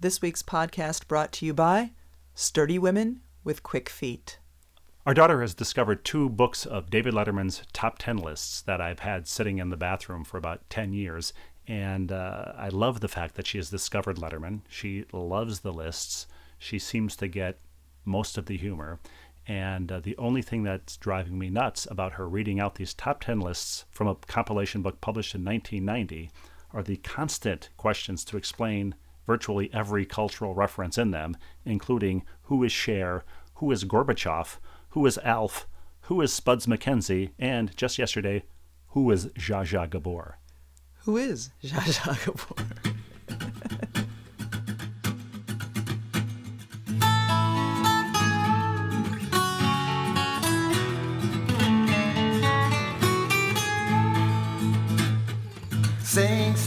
This week's podcast brought to you by Sturdy Women with Quick Feet. Our daughter has discovered two books of David Letterman's top 10 lists that I've had sitting in the bathroom for about 10 years. And uh, I love the fact that she has discovered Letterman. She loves the lists. She seems to get most of the humor. And uh, the only thing that's driving me nuts about her reading out these top 10 lists from a compilation book published in 1990 are the constant questions to explain virtually every cultural reference in them, including who is Cher, who is Gorbachev, who is Alf, who is Spuds MacKenzie, and just yesterday, who is Zsa Zsa Gabor. Who is Zsa Zsa Gabor? Saying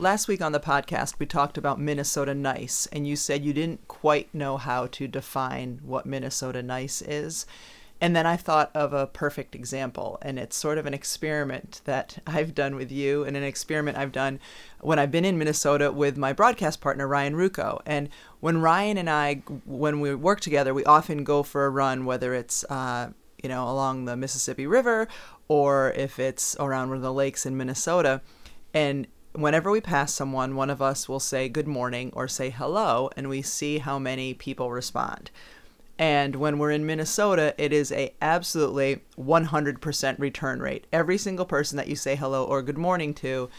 Last week on the podcast, we talked about Minnesota nice, and you said you didn't quite know how to define what Minnesota nice is. And then I thought of a perfect example, and it's sort of an experiment that I've done with you, and an experiment I've done when I've been in Minnesota with my broadcast partner, Ryan Ruocco. And when Ryan and I, when we work together, we often go for a run, whether it's, uh, you know, along the Mississippi River or if it's around one of the lakes in Minnesota. And whenever we pass someone, one of us will say good morning or say hello, and we see how many people respond. And when we're in Minnesota, it is a absolutely 100% return rate. Every single person that you say hello or good morning to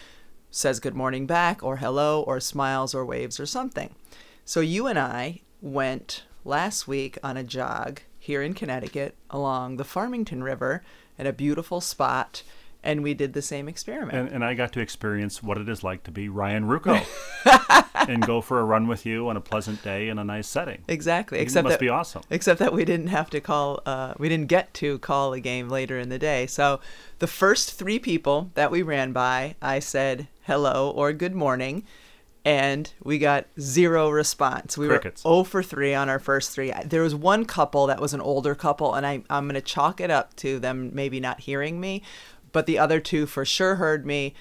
says good morning back or hello or smiles or waves or something. So you and I went last week on a jog here in Connecticut along the Farmington River at a beautiful spot and we did the same experiment. And, and I got to experience what it is like to be Ryan Ruocco and go for a run with you on a pleasant day in a nice setting. Exactly. It except must that, be awesome. Except that we didn't have to call. Uh, we didn't get to call a game later in the day. So the first three people that we ran by, I said hello or good morning. And we got zero response. We Crickets. were 0 for 3 on our first three. There was one couple that was an older couple, and I, I'm going to chalk it up to them maybe not hearing me but the other two for sure heard me,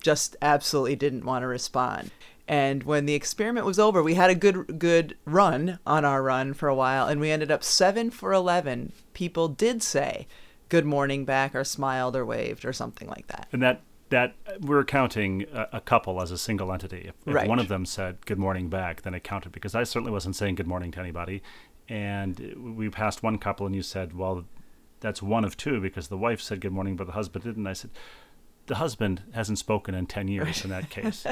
just absolutely didn't want to respond. And when the experiment was over, we had a good good run on our run for a while, and we ended up seven for eleven. People did say good morning back, or smiled, or waved, or something like that. And that that we're counting a, a couple as a single entity. If, if Right. one of them said good morning back, then it counted because I certainly wasn't saying good morning to anybody. And we passed one couple, and you said, "Well, that's one of two because the wife said good morning, but the husband didn't." I said, "The husband hasn't spoken in ten years in that case.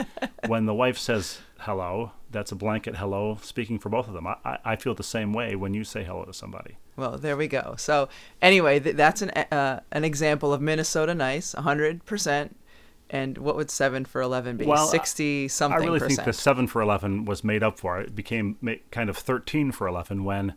when the wife says hello, that's a blanket hello, speaking for both of them. I, I, feel the same way when you say hello to somebody. Well, there we go. So anyway, th- that's an uh, an example of Minnesota nice, hundred percent. And what would seven for eleven be? Well, Sixty something I really percent. think the seven for eleven was made up for. It became kind of thirteen for eleven when,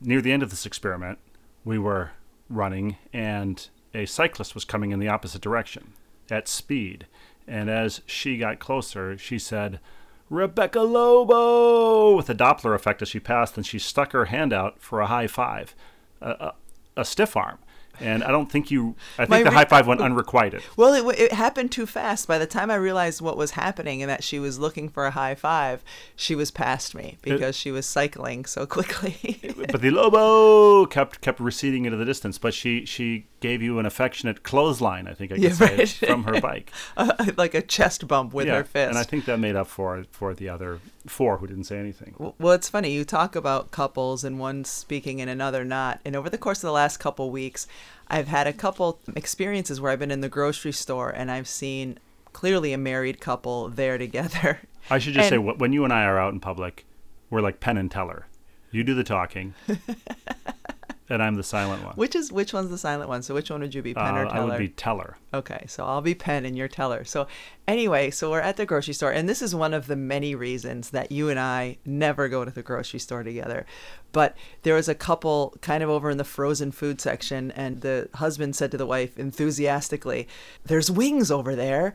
near the end of this experiment, we were running and a cyclist was coming in the opposite direction at speed, and as she got closer, she said, "Rebecca Lobo!" with a Doppler effect as she passed, and she stuck her hand out for a high five, a, a, a stiff arm. And I don't think you. I think My the re- high five went unrequited. Well, it, it happened too fast. By the time I realized what was happening and that she was looking for a high five, she was past me because she was cycling so quickly. but the Lobo kept kept receding into the distance. But she she gave you an affectionate clothesline, I think I could Yeah, say, right. from her bike. like a chest bump with yeah, her fist. and I think that made up for for the other four who didn't say anything. Well, it's funny. You talk about couples and one speaking and another not. And over the course of the last couple weeks, I've had a couple experiences where I've been in the grocery store and I've seen clearly a married couple there together. I should just say, And- wh- when you and I are out in public, we're like Penn and Teller. You do the talking, and I'm the silent one. Which is which one's the silent one? So which one would you be, Penn Uh, or I would be Teller. Okay, so I'll be Penn and you're Teller. So anyway, so we're at the grocery store, and this is one of the many reasons that you and I never go to the grocery store together. But there was a couple kind of over in the frozen food section, and the husband said to the wife enthusiastically, "There's wings over there."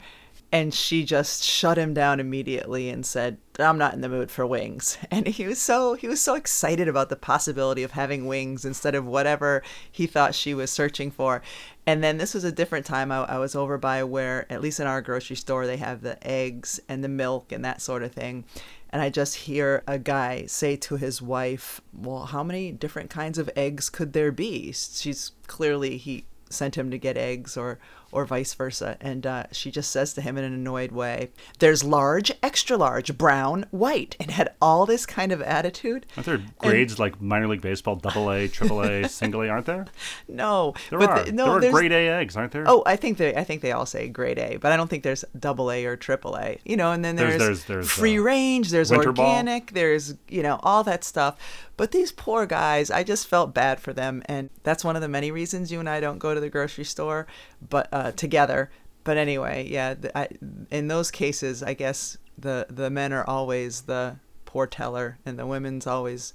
And she just shut him down immediately and said, "I'm not in the mood for wings." And he was so he was so excited about the possibility of having wings instead of whatever he thought she was searching for. And then this was a different time. I, I was over by where, at least in our grocery store, they have the eggs and the milk and that sort of thing. And I just hear a guy say to his wife, "Well, how many different kinds of eggs could there be?" She's clearly he sent him to get eggs or or vice versa and uh, she just says to him in an annoyed way there's large extra large brown white and had all this kind of attitude Aren't there grades like minor league baseball, double A, triple A, single A? Aren't there? no There but are. the- no there are grade A eggs, aren't there? Oh, I think they I think they all say grade A, but I don't think there's double A or triple A. You know, and then There's- there's there's- there's, free uh, range, there's Winter Ball. organic, there's you know all that stuff. But these poor guys, I just felt bad for them, and that's one of the many reasons you and I don't go to the grocery store, but uh, together. But anyway, yeah, I, in those cases, I guess the the men are always the poor teller, and the women's always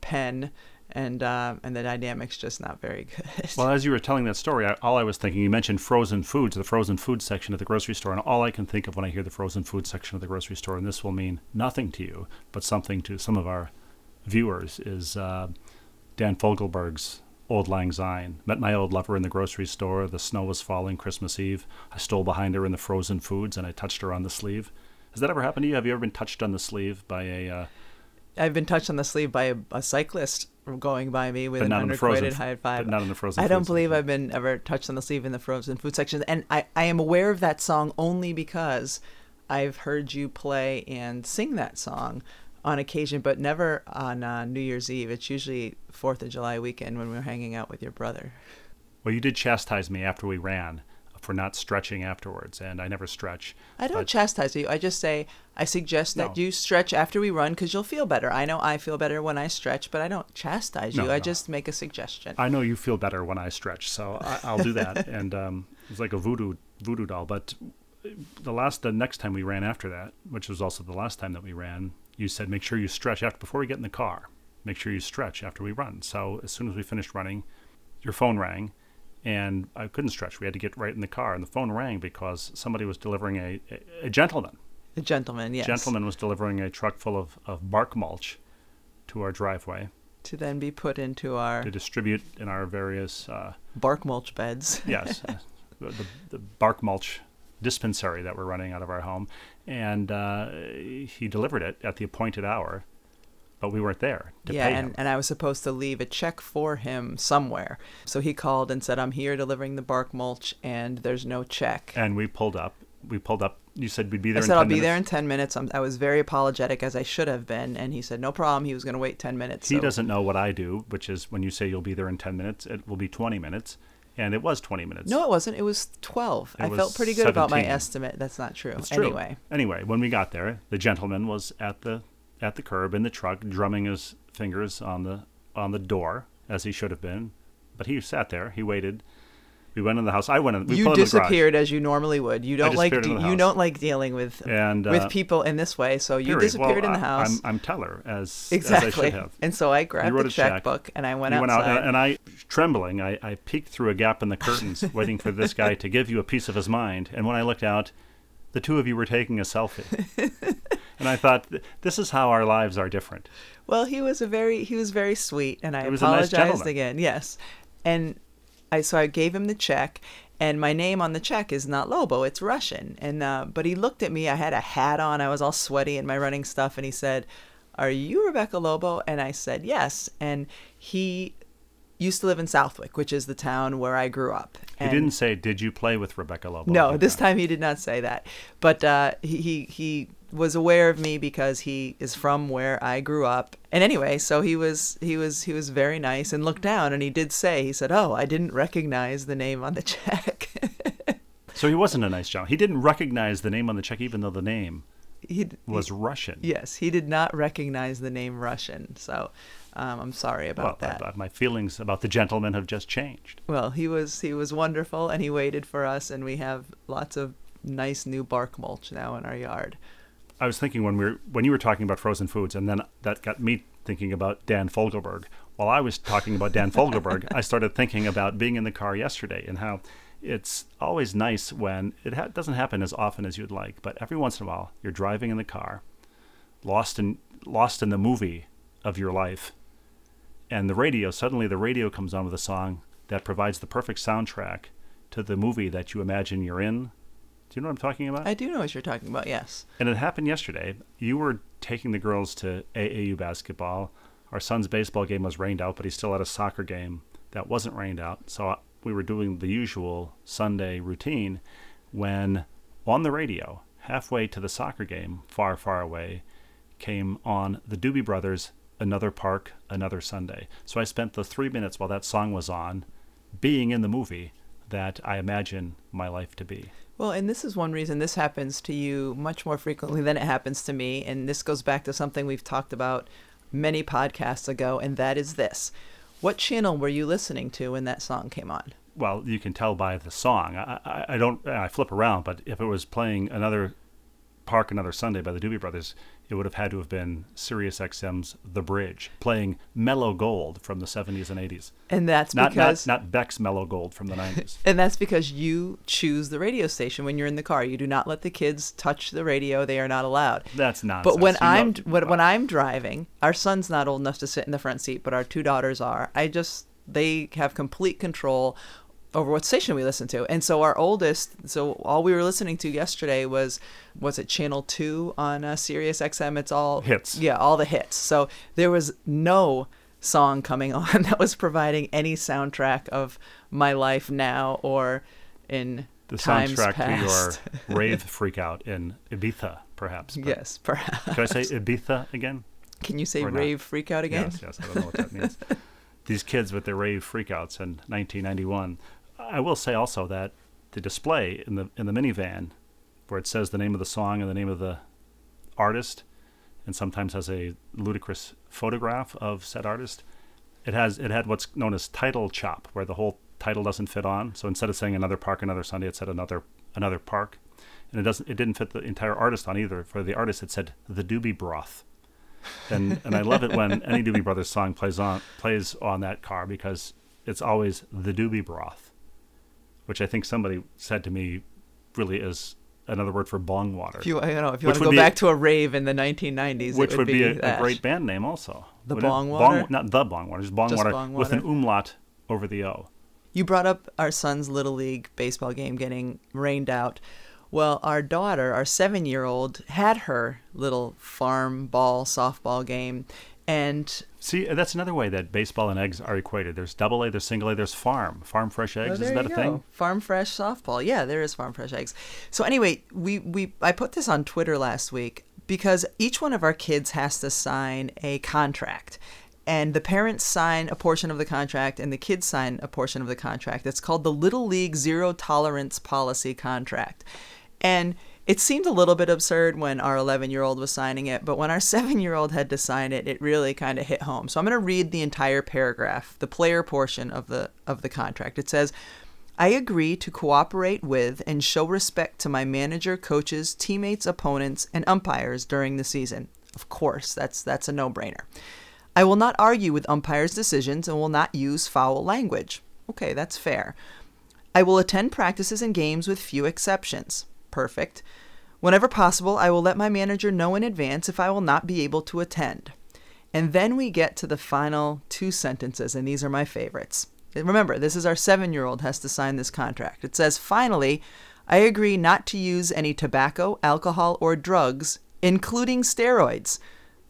Penn. And uh, and the dynamic's just not very good. Well, as you were telling that story, I, all I was thinking, you mentioned frozen foods, the frozen food section at the grocery store, and all I can think of when I hear the frozen food section of the grocery store, and this will mean nothing to you, but something to some of our viewers, is uh, Dan Fogelberg's Old Lang Syne. Met my old lover in the grocery store. The snow was falling Christmas Eve. I stole behind her in the frozen foods, and I touched her on the sleeve. Has that ever happened to you? Have you ever been touched on the sleeve by a? Uh, I've been touched on the sleeve by a, a cyclist going by me with an not in the frozen unrequited high five. but not in the frozen I don't believe section. I've been ever touched on the sleeve in the frozen food section, and I, I am aware of that song only because I've heard you play and sing that song on occasion, but never on uh, New Year's Eve. It's usually Fourth of July weekend when we're hanging out with your brother. well, you did chastise me after we ran for not stretching afterwards, and I never stretch. I don't but- chastise you. I just say I suggest that No. you stretch after we run because you'll feel better. I know I feel better when I stretch, but I don't chastise you. No, I just make a suggestion. I know you feel better when I stretch, so I, I'll do that. and um, it's like a voodoo voodoo doll. But the last, the next time we ran after that, which was also the last time that we ran, you said make sure you stretch after before we get in the car. Make sure you stretch after we run. So as soon as we finished running, your phone rang, and I couldn't stretch. We had to get right in the car, and the phone rang because somebody was delivering a a, a gentleman. a gentleman, yes. Gentleman was delivering a truck full of, of bark mulch to our driveway to then be put into our to distribute in our various uh, bark mulch beds. yes, uh, the, the, the bark mulch dispensary that we're running out of our home, and uh, he delivered it at the appointed hour, but we weren't there to yeah, and, him. and I was supposed to leave a check for him somewhere. So he called and said, I'm here delivering the bark mulch and there's no check. And we pulled up. We pulled up. You said we'd be there. I in said, 10 I'll be minutes. there in 10 minutes. I'm, I was very apologetic, as I should have been. And he said, no problem. He was going to wait 10 minutes. He so- doesn't know what I do, which is when you say you'll be there in 10 minutes, it will be 20 minutes. And it was 20 minutes. No, it wasn't. It was 12. It I was felt pretty good about my estimate. That's not true. It's true. Anyway, Anyway, when we got there, the gentleman was at the at the curb in the truck, drumming his fingers on the on the door as he should have been. But he sat there. He waited. We went in the house. I went in. We you pulled in the disappeared as you normally would. You don't like de- you don't like dealing with And, uh, with people in this way. So you Period. disappeared Well, in the house. I'm, I'm teller as exactly. as I have. And so I grabbed the a check. checkbook and I went you outside. went out, and I, trembling, I, I peeked through a gap in the curtains, waiting for this guy to give you a piece of his mind. And when I looked out, the two of you were taking a selfie. and I thought, this is how our lives are different. Well, he was a very he was very sweet, and I He was a nice apologized again. Yes, and I so I gave him the check, and my name on the check is not Lobo; it's Rushin. And uh, but he looked at me. I had a hat on. I was all sweaty in my running stuff, and he said, "Are you Rebecca Lobo?" And I said, "Yes." And he used to live in Southwick, which is the town where I grew up. He didn't say, "Did you play with Rebecca Lobo?" no, this time he did not say that. But uh, he, he he was aware of me because he is from where I grew up. And anyway, so he was he was he was very nice and looked down and he did say he said, "Oh, I didn't recognize the name on the check." So he wasn't a nice gentleman. He didn't recognize the name on the check, even though the name he was Rushin. yes, he did not recognize the name Rushin. So Um, I'm sorry about well, that. I- I- my feelings about the gentleman have just changed. Well, he was he was wonderful, and he waited for us, and we have lots of nice new bark mulch now in our yard. I was thinking when we were when you were talking about frozen foods, and then that got me thinking about Dan Fogelberg. While I was talking about Dan Fogelberg, I started thinking about being in the car yesterday and how it's always nice when it ha- doesn't happen as often as you'd like, but every once in a while you're driving in the car, lost in lost in the movie of your life, and the radio suddenly the radio comes on with a song that provides the perfect soundtrack to the movie that you imagine you're in. Do you know what I'm talking about? I do know what you're talking about. Yes. And it happened yesterday. You were taking the girls to AAU basketball. Our son's baseball game was rained out, but he still had a soccer game that wasn't rained out. So uh, we were doing the usual Sunday routine when on the radio, halfway to the soccer game, far, far away, came on the Doobie Brothers' Another Park, Another Sunday. So I spent the three minutes while that song was on being in the movie that I imagine my life to be. Well, and this is one reason this happens to you much more frequently than it happens to me. And this goes back to something we've talked about many podcasts ago, and that is this. What channel were you listening to when that song came on? well, you can tell by the song. I, I, I don't. I flip around, but if it was playing another Park Another Sunday by the Doobie Brothers, it would have had to have been Sirius XM's The Bridge, playing Mellow Gold from the 70s and 80s. And that's Not, because not not Beck's Mellow Gold from the 90s. and that's because you choose the radio station when you're in the car. You do not let the kids touch the radio. They are not allowed. That's nonsense. But when You I'm know- when, when I'm driving, our son's not old enough to sit in the front seat, but our two daughters are. I just they have complete control over what station we listen to. And so our oldest, so all we were listening to yesterday was was it channel 2 on uh, Sirius XM? It's all Hits. Yeah, all the hits. So there was no song coming on that was providing any soundtrack of my life now or in the soundtrack past. to your rave freakout in Ibiza, perhaps. but- yes, perhaps. Can I say Ibiza again? Can you say Or rave freak out again? Yes, yes, I don't know what that means. These kids with their rave freakouts in 1991. I will say also that the display in the in the minivan, where it says the name of the song and the name of the artist, and sometimes has a ludicrous photograph of said artist, it has it had what's known as title chop, where the whole title doesn't fit on. So instead of saying another park, another Sunday, it said another another park, and it doesn't it didn't fit the entire artist on either. For the artist, it said the Doobie Broth and and I love it when any Doobie Brothers song plays on plays on that car because it's always the Doobie Broth, which I think somebody said to me really is another word for bong water, If you, don't know, if you want to go back to a rave in the 1990s, which it would be, a, a great band name also. The wouldn't it? Bong Water? not the Bong Water, just Bong, Just water, Bong with an umlaut over the O. You brought up our son's little league baseball game getting rained out. Well, our daughter, our seven-year-old, had her little farm ball softball game, and See, uh, that's another way that baseball and eggs are equated. There's double A, there's single A, there's farm. Farm fresh eggs, Oh, is there that a go. thing? Farm fresh softball. Yeah, there is farm fresh eggs. So anyway, we we I put this on Twitter last week because each one of our kids has to sign a contract. And the parents sign a portion of the contract and the kids sign a portion of the contract. It's called the Little League Zero Tolerance Policy Contract. And it seemed a little bit absurd when our 11 year old was signing it, but when our 7 year old had to sign it, it really kind of hit home. So I'm going to read the entire paragraph, the player portion of the of the contract. It says, I agree to cooperate with and show respect to my manager, coaches, teammates, opponents, and umpires during the season. Of course, that's that's a no-brainer. I will not argue with umpires' decisions and will not use foul language. Okay, that's fair. I will attend practices and games with few exceptions. Perfect. Whenever possible, I will let my manager know in advance if I will not be able to attend. And then we get to the final two sentences, and these are my favorites. Remember, this is our seven year old has to sign this contract. It says, finally, I agree not to use any tobacco, alcohol, or drugs, including steroids.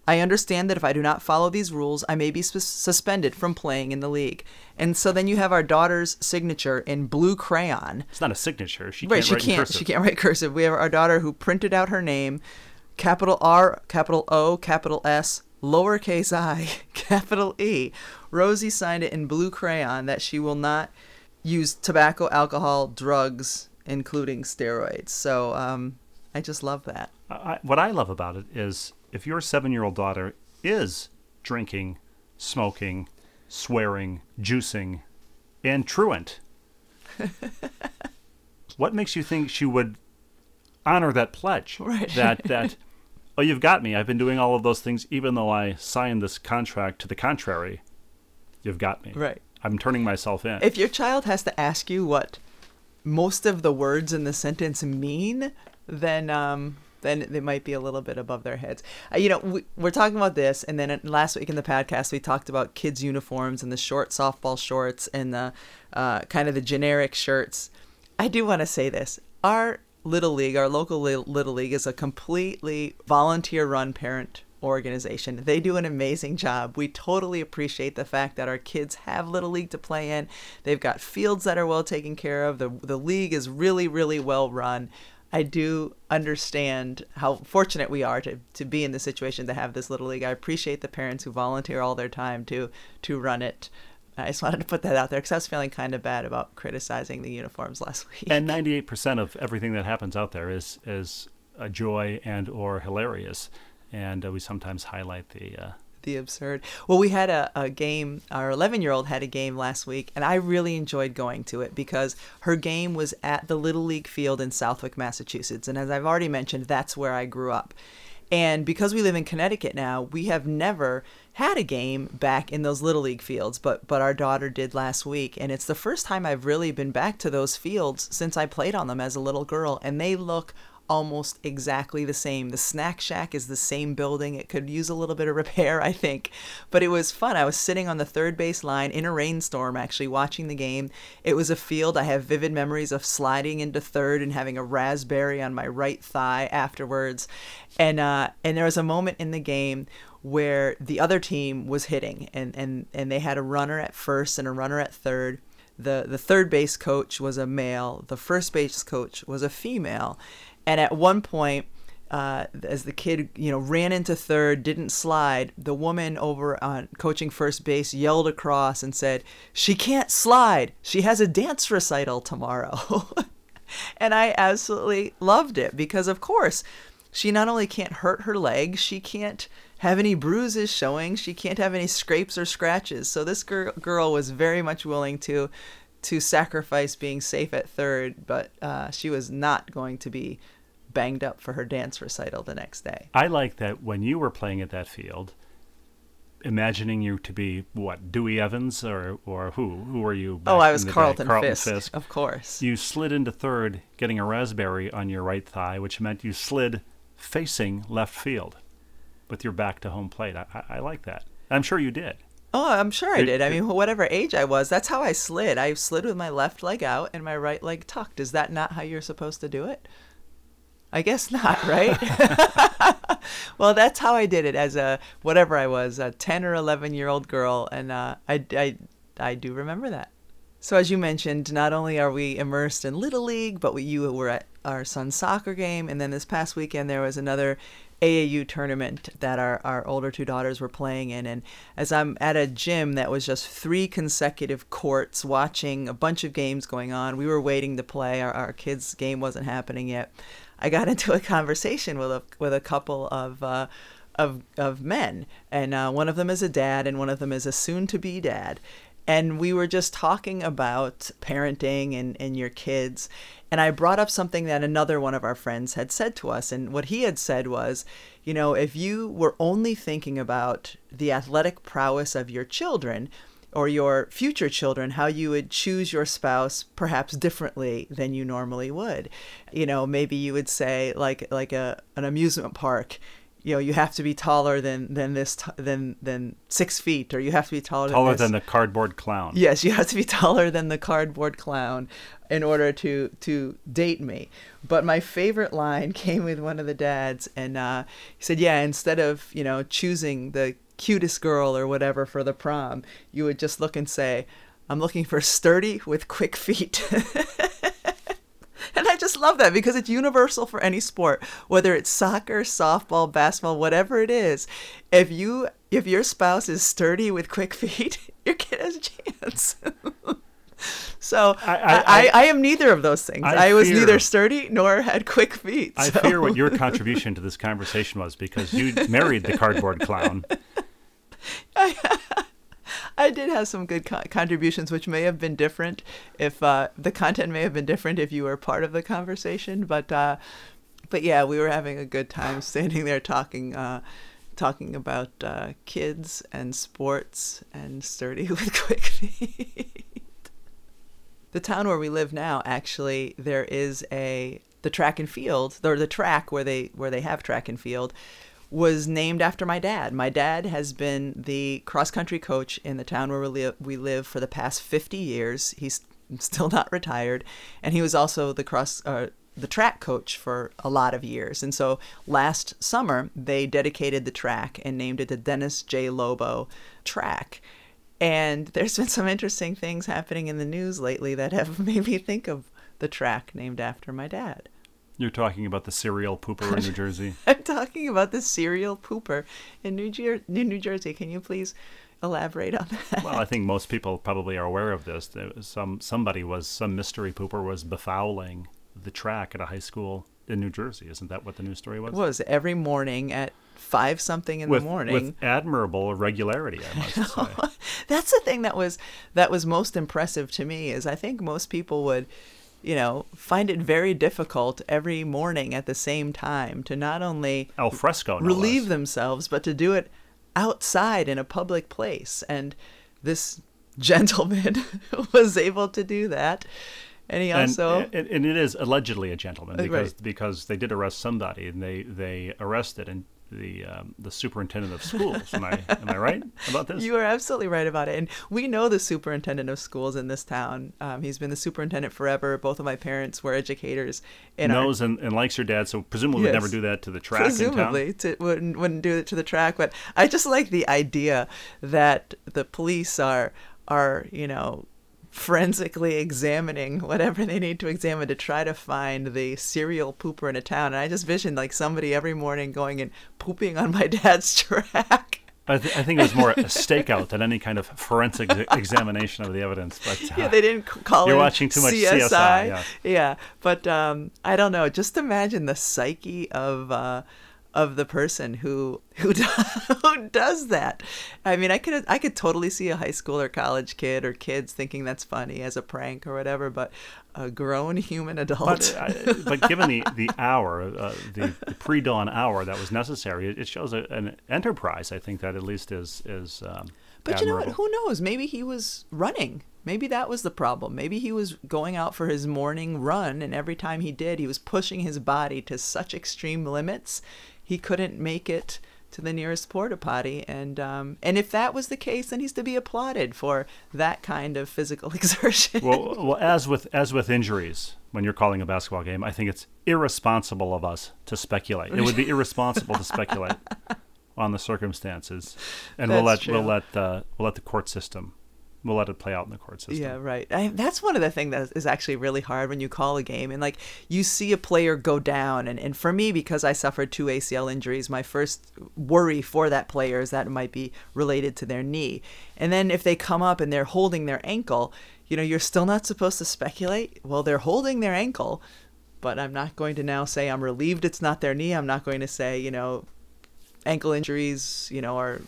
I understand that if I do not follow these rules, I may be sus- suspended from playing in the league. And so then you have our daughter's signature in blue crayon. It's not a signature. She Right, can't she write can't. cursive. She can't write cursive. We have our daughter who printed out her name, capital R, capital O, capital S, lowercase i, capital E. Rosie signed it in blue crayon that she will not use tobacco, alcohol, drugs, including steroids. So um, I just love that. I, what I love about it is if your seven year old daughter is drinking smoking, swearing, juicing, and truant. what makes you think she would honor that pledge? Right. That that oh, you've got me. I've been doing all of those things, even though I signed this contract to the contrary. You've got me. Right. I'm turning myself in. If your child has to ask you what most of the words in the sentence mean, then um, then they might be a little bit above their heads. Uh, you know, we, we're talking about this, and then last week in the podcast we talked about kids' uniforms and the short softball shorts and the uh, kind of the generic shirts. I do want to say this: our little league, our local little league, is a completely volunteer-run parent organization. They do an amazing job. We totally appreciate the fact that our kids have Little League to play in. They've got fields that are well taken care of. The, the league is really, really well run. I do understand how fortunate we are to, to be in the situation to have this little league. I appreciate the parents who volunteer all their time to to run it. I just wanted to put that out there because I was feeling kind of bad about criticizing the uniforms last week. And 98% of everything that happens out there is is a joy and or hilarious and uh, we sometimes highlight the uh, the absurd. Well, we had a, a game. Our 11 year old had a game last week, and I really enjoyed going to it because her game was at the Little League field in Southwick, Massachusetts. And as I've already mentioned, that's where I grew up. And because we live in Connecticut now, we have never had a game back in those little league fields, but but our daughter did last week, and it's the first time I've really been back to those fields since I played on them as a little girl, and they look almost exactly the same. The snack shack is the same building. It could use a little bit of repair, I think. But it was fun. I was sitting on the third base line in a rainstorm actually watching the game. It was a field I have vivid memories of sliding into third and having a raspberry on my right thigh afterwards. And uh and there was a moment in the game where the other team was hitting and and and they had a runner at first and a runner at third the the third base coach was a male the first base coach was a female and at one point, uh, as the kid, you know, ran into third, didn't slide, the woman over on coaching first base yelled across and said, "She can't slide. She has a dance recital tomorrow." and I absolutely loved it because, of course, she not only can't hurt her leg, she can't have any bruises showing, she can't have any scrapes or scratches. So this girl, girl was very much willing to to sacrifice being safe at third, but uh, she was not going to be banged up for her dance recital the next day. I like that when you were playing at that field, imagining you to be what Dewey Evans or or who who were you? oh, I was Carlton, Carlton Fisk, Fisk, of course. You slid into third, getting a raspberry on your right thigh, which meant you slid facing left field, with your back to home plate. I, I, I like that. I'm sure you did. Oh, I'm sure I did. I mean, whatever age I was, that's how I slid. I slid with my left leg out and my right leg tucked. Is that not how you're supposed to do it? I guess not, right? well, that's how I did it as a whatever I was, a 10 or 11 year old girl, and uh, I, I, I do remember that. So, as you mentioned, not only are we immersed in Little League, but we, you were at our son's soccer game, and then this past weekend there was another AAU tournament that our, our older two daughters were playing in. And as I'm at a gym that was just three consecutive courts watching a bunch of games going on, we were waiting to play. Our, our kids' game wasn't happening yet. I got into a conversation with a with a couple of uh, of of men, and uh, one of them is a dad, and one of them is a soon-to-be dad, and we were just talking about parenting and and your kids, and I brought up something that another one of our friends had said to us, and what he had said was, you know, if you were only thinking about the athletic prowess of your children or your future children how you would choose your spouse perhaps differently than you normally would. You know maybe you would say like like a an amusement park you know you have to be taller than than this t- than than six feet or you have to be taller taller than, than the cardboard clown. Yes you have to be taller than the cardboard clown in order to to date me. But my favorite line came with one of the dads and uh, he said yeah instead of you know choosing the cutest girl or whatever for the prom, you would just look and say, I'm looking for sturdy with quick feet. and I just love that because it's universal for any sport, whether it's soccer, softball, basketball, whatever it is. If you if your spouse is sturdy with quick feet, your kid has a chance. so I I, I, I, am neither of those things. I, was fear, neither sturdy nor had quick feet. So. I fear what your contribution to this conversation was because you married the cardboard clown. I did have some good co- contributions, which may have been different if uh, the content may have been different if you were part of the conversation. But uh, but yeah, we were having a good time standing there talking. Uh, talking about uh, kids and sports and sturdy with quick feet. the town where we live now, actually, there is a the track and field or the track where they where they have track and field was named after my dad. My dad has been the cross country coach in the town where we live, we live for the past 50 years. He's still not retired, and he was also the cross uh, the track coach for a lot of years. And so last summer they dedicated the track and named it the Dennis J. Lobo track. And there's been some interesting things happening in the news lately that have made me think of the track named after my dad. You're talking about the serial pooper in New Jersey. I'm talking about the serial pooper in New, Jer- New Jersey. Can you please elaborate on that? Well, I think most people probably are aware of this. Some somebody was some mystery pooper was befouling the track at a high school in New Jersey. Isn't that what the news story was? It was every morning at five something in with, the morning with admirable regularity. I must say. That's the thing that was that was most impressive to me. Is I think most people would you know, find it very difficult every morning at the same time to not only al fresco no relieve less. themselves, but to do it outside in a public place. And this gentleman was able to do that. And he also and, and, and, it is allegedly a gentleman uh, because right. because they did arrest somebody and they they arrested and the um, the superintendent of schools. Am I am I right about this? You are absolutely right about it. And we know the superintendent of schools in this town. Um, he's been the superintendent forever. Both of my parents were educators. In Knows our... and, and likes your dad, so presumably yes. would never do that to the track. Presumably, to, wouldn't wouldn't do it to the track. But I just like the idea that the police are are you know forensically examining whatever they need to examine to try to find the serial pooper in a town. And I just visioned like somebody every morning going and pooping on my dad's track. I, th- I, think it was more a stakeout than any kind of forensic examination of the evidence. But uh, yeah, they didn't call you're watching too much CSI. CSI. Yeah, yeah. but um, I don't know. Just imagine the psyche of uh, of the person who who who does that. I mean, I could I could totally see a high school or college kid or kids thinking that's funny as a prank or whatever, but a grown human adult. But, uh, but given the the hour, uh, the, the pre dawn hour that was necessary, it, shows a, an enterprise. I think that at least is is. Um, but admirable. you know what? Who knows? Maybe he was running. Maybe that was the problem. Maybe he was going out for his morning run, and every time he did, he was pushing his body to such extreme limits he couldn't make it to the nearest porta potty. And um, and if that was the case then he's to be applauded for that kind of physical exertion. Well, well as with as with injuries when you're calling a basketball game i think it's irresponsible of us to speculate. It would be irresponsible to speculate on the circumstances. And That's we'll let true. we'll let uh, we'll let the court system we'll let it play out in the court system. Yeah, right. I, that's one of the things that is actually really hard when you call a game and like you see a player go down. And, and for me, because I suffered two ACL injuries, my first worry for that player is that it might be related to their knee. And then if they come up and they're holding their ankle, you know, you're still not supposed to speculate. Well, they're holding their ankle, but I'm not going to now say I'm relieved it's not their knee. I'm not going to say, you know, ankle injuries, you know, are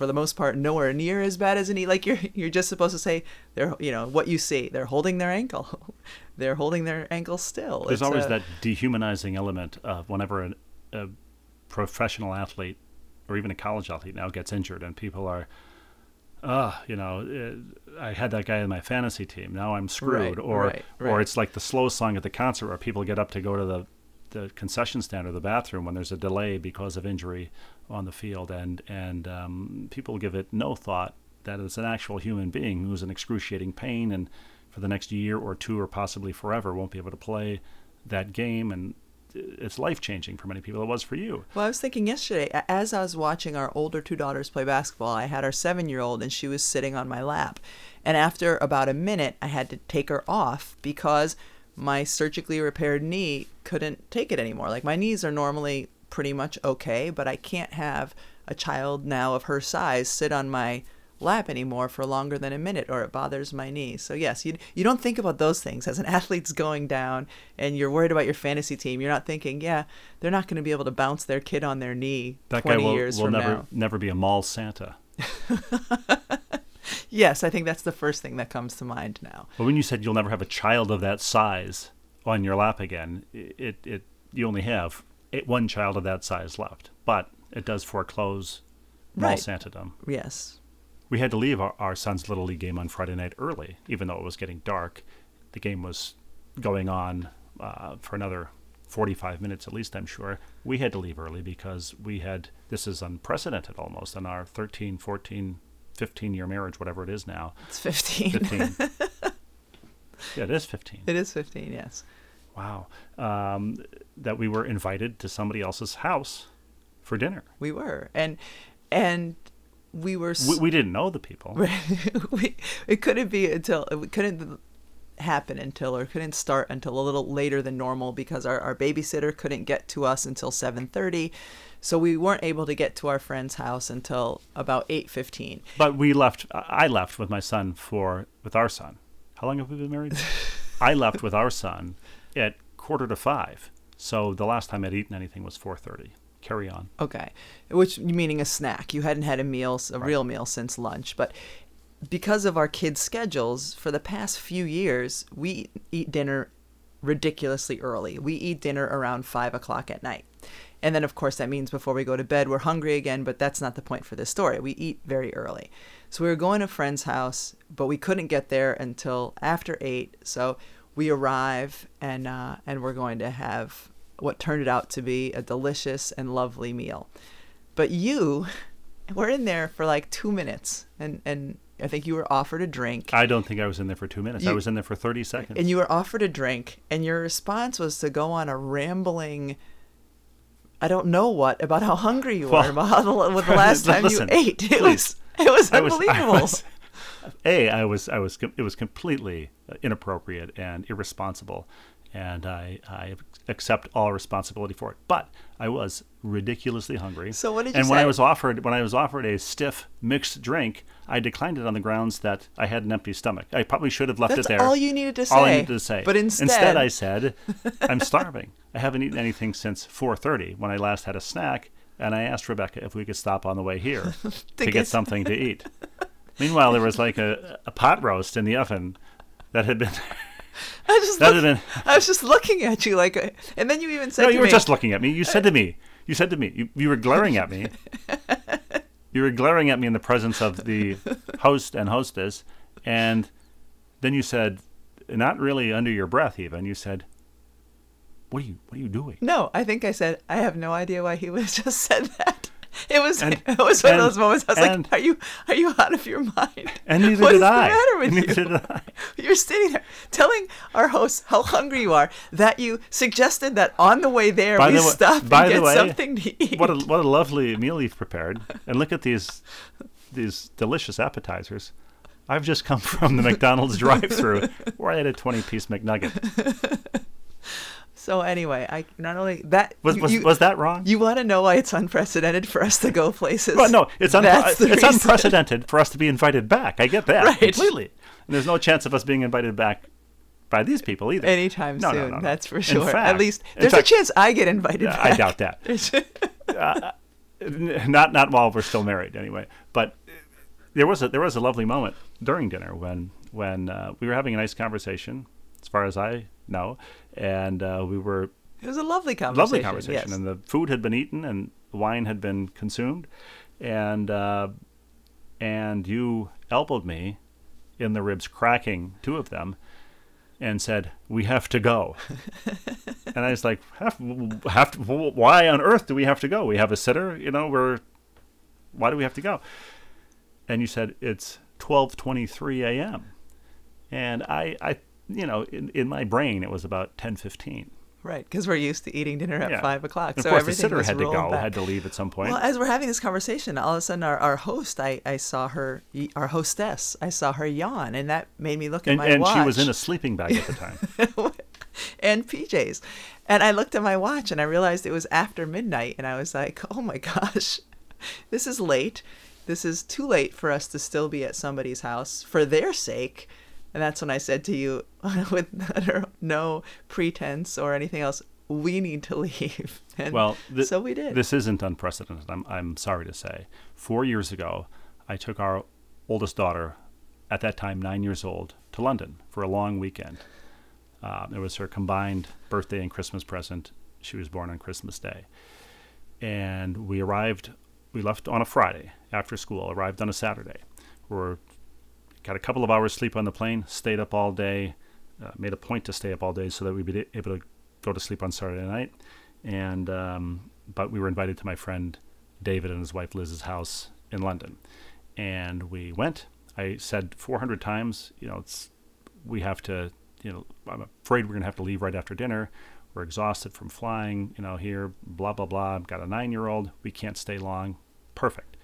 for the most part nowhere near as bad as any like you're you're just supposed to say they're you know what you see. They're holding their ankle. They're holding their ankle still. There's It's always a- that dehumanizing element of whenever an, a professional athlete or even a college athlete now gets injured and people are ah you know uh, i had that guy in my fantasy team. Now i'm screwed. Right, or right, or it's like the slow song at the concert where people get up to go to the the concession stand or the bathroom when there's a delay because of injury on the field, and and um, people give it no thought that it's an actual human being who's in excruciating pain, and for the next year or two or possibly forever won't be able to play that game, and it's life changing for many people. It was for you. Well, I was thinking yesterday, as I was watching our older two daughters play basketball, I had our seven year old and she was sitting on my lap. And after about a minute, I had to take her off because my surgically repaired knee couldn't take it anymore. Like, my knees are normally pretty much okay, but I can't have a child now of her size sit on my lap anymore for longer than a minute or it bothers my knee. So yes, you you don't think about those things as an athlete's going down and you're worried about your fantasy team. You're not thinking, yeah, they're not going to be able to bounce their kid on their knee That guy 20 will, years will from never now. never be a mall Santa. Yes, I think that's the first thing that comes to mind now. But when you said you'll never have a child of that size on your lap again, it it you only have eight, one child of that size left. But it does foreclose mall Right. Santadom. Yes. We had to leave our, our son's little league game on Friday night early, even though it was getting dark. The game was going on uh, for another 45 minutes at least, I'm sure. We had to leave early because we had this is unprecedented almost in our 13, 14, 15 year marriage, whatever it is now. It's 15. 15. yeah, it is 15. it is 15, yes. Wow. Um, that we were invited to somebody else's house for dinner. We were. And and we were s- We, we didn't know the people. we, it couldn't be until it couldn't happen until or couldn't start until a little later than normal because our, our babysitter couldn't get to us until 7.30 so we weren't able to get to our friend's house until about 8.15 But we left. I left with my son for with our son. How long have we been married? I left with our son at quarter to five. So the last time I'd eaten anything was four thirty. Carry on. okay which meaning a snack you hadn't had a meal a real meal since lunch but because of our kids schedules for the past few years we eat, eat dinner ridiculously early we eat dinner around five o'clock at night and then of course that means before we go to bed we're hungry again but that's not the point for this story. We eat very early. So we were going to a friend's house but we couldn't get there until after eight. So we arrive and uh, and we're going to have what turned out to be a delicious and lovely meal. But you were in there for like two minutes and and i think you were offered a drink. I don't think I was in there for two minutes. I was in there for thirty seconds. and you were offered a drink and your response was to go on a rambling i don't know what about how hungry you Well, were about how the, last time listen, you ate it please. was it was I was, unbelievable I was, a, I was, I was, it was completely uh, inappropriate and irresponsible, and I, I accept all responsibility for it. But I was ridiculously hungry. So what did you And when I was offered, when I was offered a stiff mixed drink, I declined it on the grounds that I had an empty stomach. I probably should have left That's it there. That's all you needed to say. All I needed to say. But instead- I said, "I'm starving. I haven't eaten anything since 4:30 when I last had a snack." And I asked Rebecca if we could stop on the way here to, get get something to eat. Meanwhile, there was like a, a pot roast in the oven that had been. I just That looked- had been. I was just looking at you like, and then you even said No, to you were me, just looking at me. You said to me. You said to me. You, you were glaring at me. You were glaring at me in the presence of the host and hostess, and then you said, not really under your breath, even. You said, "What are you? What are you doing?" No, I think I said I have no idea why he would have just said that. It was And- it was one and- of those moments. I was and- like, "Are you are you out of your mind?" And neither What did is the I. matter with neither you? did I. You're sitting there telling our host how hungry you are. That you suggested that on the way there By we the stop by and the get way, something to eat. What a what a lovely meal you've prepared, and look at these these delicious appetizers. I've just come from the McDonald's drive-through where I had a twenty-piece McNugget. So anyway, I not only that Was was, you, was that wrong? you want to know why it's unprecedented for us to go places? Well, no, it's, the it's reason. unprecedented for us to be invited back. I get that Right. completely. And there's no chance of us being invited back by these people either. Anytime No, soon, no, no. that's for sure. At least there's fact- a chance I get invited Yeah, back. I doubt that. N- not not while we're still married, anyway. But there was a there was a lovely moment during dinner when when uh, we were having a nice conversation, as far as I know, and uh, we were It was a lovely conversation. lovely conversation, yes. and the food had been eaten and wine had been consumed, and uh, and you elbowed me in the ribs, cracking two of them, and said, "We have to go." and I was like, "Have have to? Why on earth do we have to go? We have a sitter, you know. We're why do we have to go?" And you said it's twelve twenty three a.m. And I, I, you know, in, in my brain it was about ten fifteen. Right, because we're used to eating dinner at Yeah. five o'clock. Of so course, the sitter had to go, back. had to leave at some point. Well, as we're having this conversation, all of a sudden our, our host, I, I saw her, our hostess, I saw her yawn, and that made me look at and my and watch. she was in a sleeping bag at the time. and PJs. And I looked at my watch and I realized it was after midnight, and I was like, oh my gosh, this is late. This is too late for us to still be at somebody's house for their sake. And that's when I said to you, with no pretense or anything else, we need to leave. And Well, thi- so we did. This isn't unprecedented. I'm, I'm sorry to say. Four years ago, I took our oldest daughter at that time nine years old, to London for a long weekend. Uh, it was her combined birthday and Christmas present. She was born on Christmas Day. And we arrived, we left on a Friday after school, arrived on a Saturday. We got a couple of hours sleep on the plane, stayed up all day, uh, made a point to stay up all day so that we'd be able to go to sleep on Saturday night. And um, but we were invited to my friend David and his wife Liz's house in London, and we went. I said 400 times, you know, it's we have to, you know, I'm afraid we're gonna have to leave right after dinner. We're exhausted from flying, you know, here, blah blah blah. I've got a nine-year-old. We can't stay long. Perfect.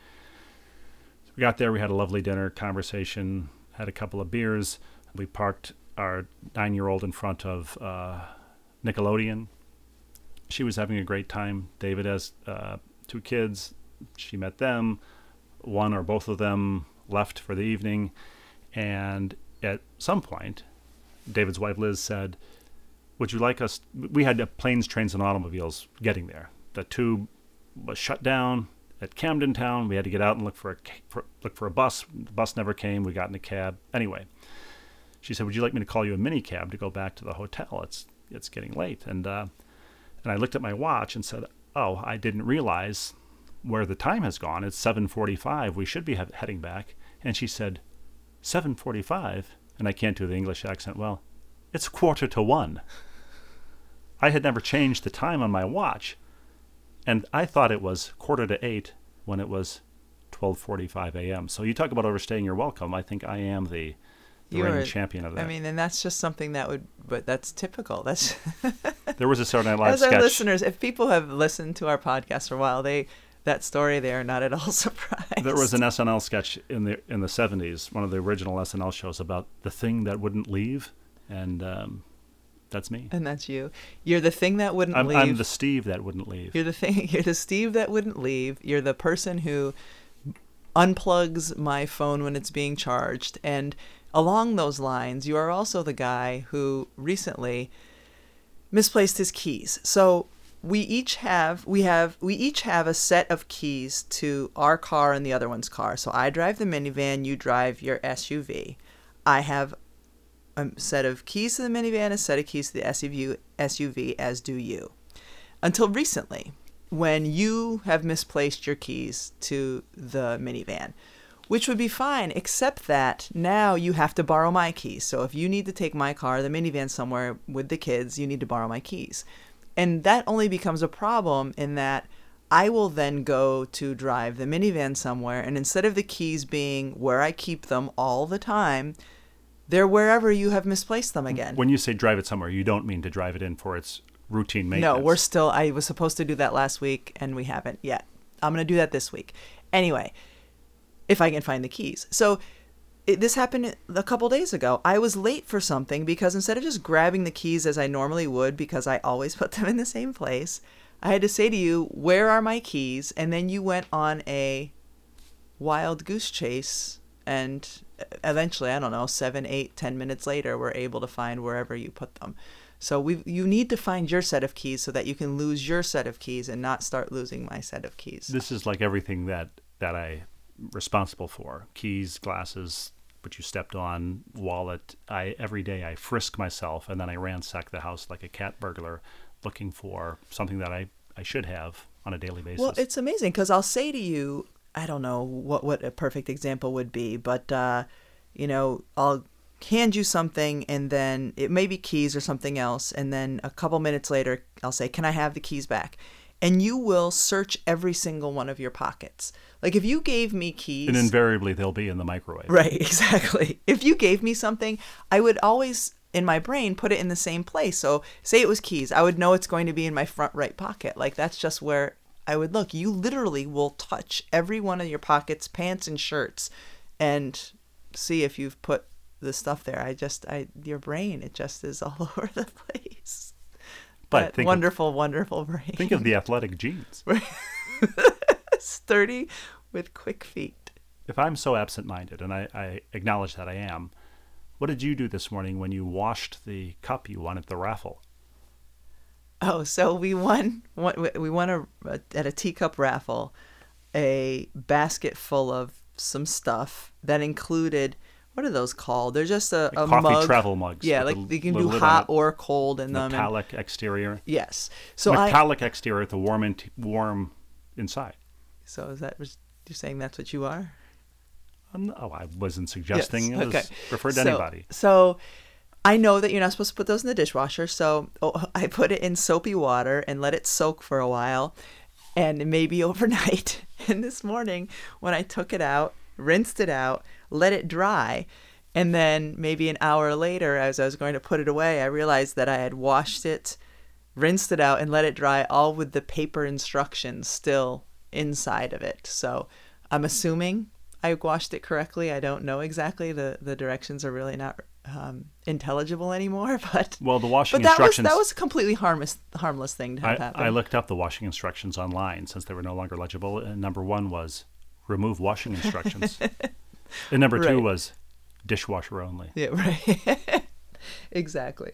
We got there. We had a lovely dinner, conversation, had a couple of beers. We parked our nine-year-old in front of uh, Nickelodeon. She was having a great time. David has uh, two kids. She met them. One or both of them left for the evening. And at some point, David's wife Liz said, Would you like us? We had planes, trains, and automobiles getting there. The tube was shut down at Camden Town. We had to get out and look for a for, look for a bus. The bus never came. We got in a cab. Anyway, she said, "Would you like me to call you a mini cab to go back to the hotel? It's it's getting late." And uh, and I looked at my watch and said, "Oh, I didn't realize where the time has gone. It's 7:45. We should be he- heading back." And she said, "7:45." And I can't do the English accent well. It's quarter to one. I had never changed the time on my watch, and I thought it was quarter to eight when it was 12:45 a.m. So you talk about overstaying your welcome. I think I am the, the reigning champion of that. I mean, and that's just something that would, but that's typical. That's there was a Saturday Night Live as our listeners. If people have listened to our podcast for a while, they that story they are not at all surprised. There was an SNL sketch in the in the 70s, one of the original SNL shows about the thing that wouldn't leave, and um, that's me. and that's you. You're the thing that wouldn't I'm, leave. I'm the Steve that wouldn't leave. You're the thing. You're the Steve that wouldn't leave. You're the person who unplugs my phone when it's being charged. And along those lines, you are also the guy who recently misplaced his keys. So we each have we have we each have a set of keys to our car and the other one's car. So I drive the minivan, you drive your SUV. I have a set of keys to the minivan, a set of keys to the SUV, SUV as do you. Until recently when you have misplaced your keys to the minivan which would be fine except that now you have to borrow my keys. So if you need to take my car the minivan somewhere with the kids you need to borrow my keys. And that only becomes a problem in that I will then go to drive the minivan somewhere and instead of the keys being where I keep them all the time they're wherever you have misplaced them again When you say drive it somewhere, you don't mean to drive it in for its routine maintenance. no, we're still. I was supposed to do that last week, and we haven't yet. I'm gonna do that this week. Anyway, if I can find the keys. So it, this happened a couple days ago. I was late for something because instead of just grabbing the keys as I normally would, because I always put them in the same place, I had to say to you, "Where are my keys?" And then you went on a wild goose chase and eventually i don't know seven eight ten minutes later we're able to find wherever you put them so we you need to find your set of keys so that you can lose your set of keys and not start losing my set of keys This is like everything that that I responsible for: keys, glasses, what you stepped on, wallet. I every day I frisk myself, and then I ransack the house like a cat burglar, looking for something that I I should have on a daily basis. Well, it's amazing because I'll say to you, I don't know what what a perfect example would be, but uh, you know, I'll hand you something and then it may be keys or something else, and then a couple minutes later, I'll say, "Can I have the keys back?" And you will search every single one of your pockets. Like if you gave me keys, and invariably they'll be in the microwave. Right, exactly. If you gave me something, I would always in my brain put it in the same place. So, say it was keys, I would know it's going to be in my front right pocket. Like that's just where I would look. You literally will touch every one of your pockets, pants and shirts and see if you've put the stuff there. I just I your brain, it just is all over the place. But That think of- wonderful, wonderful brain. Think of the athletic genes. sturdy with quick feet. If I'm so absent-minded, and I, I acknowledge that I am, what did you do this morning when you washed the cup you won at the raffle? Oh, so we won. We won a, at a teacup raffle, a basket full of some stuff that included what are those called? They're just a, a coffee mug. travel mugs Yeah, like you can do hot or cold in them. Metallic exterior. yes. So I. Metallic exterior with the warm in, warm inside. So is that was you saying that's what you are? Uh, No, I wasn't suggesting Yes, it was okay. referred to so, anybody. So I know that you're not supposed to put those in the dishwasher, so oh, I put it in soapy water and let it soak for a while and maybe overnight. And this morning when I took it out, rinsed it out, let it dry, and then maybe an hour later as I was going to put it away, I realized that I had washed it, rinsed it out and let it dry all with the paper instructions still inside of it. So I'm assuming I washed it correctly. I don't know exactly. The the directions are really not um, intelligible anymore. But Well, the washing but that was instructions. that was a completely harmless harmless thing to have I, happen. I looked up the washing instructions online since they were no longer legible. And number one was remove washing instructions. and number two Right. was dishwasher only. Yeah, right. exactly.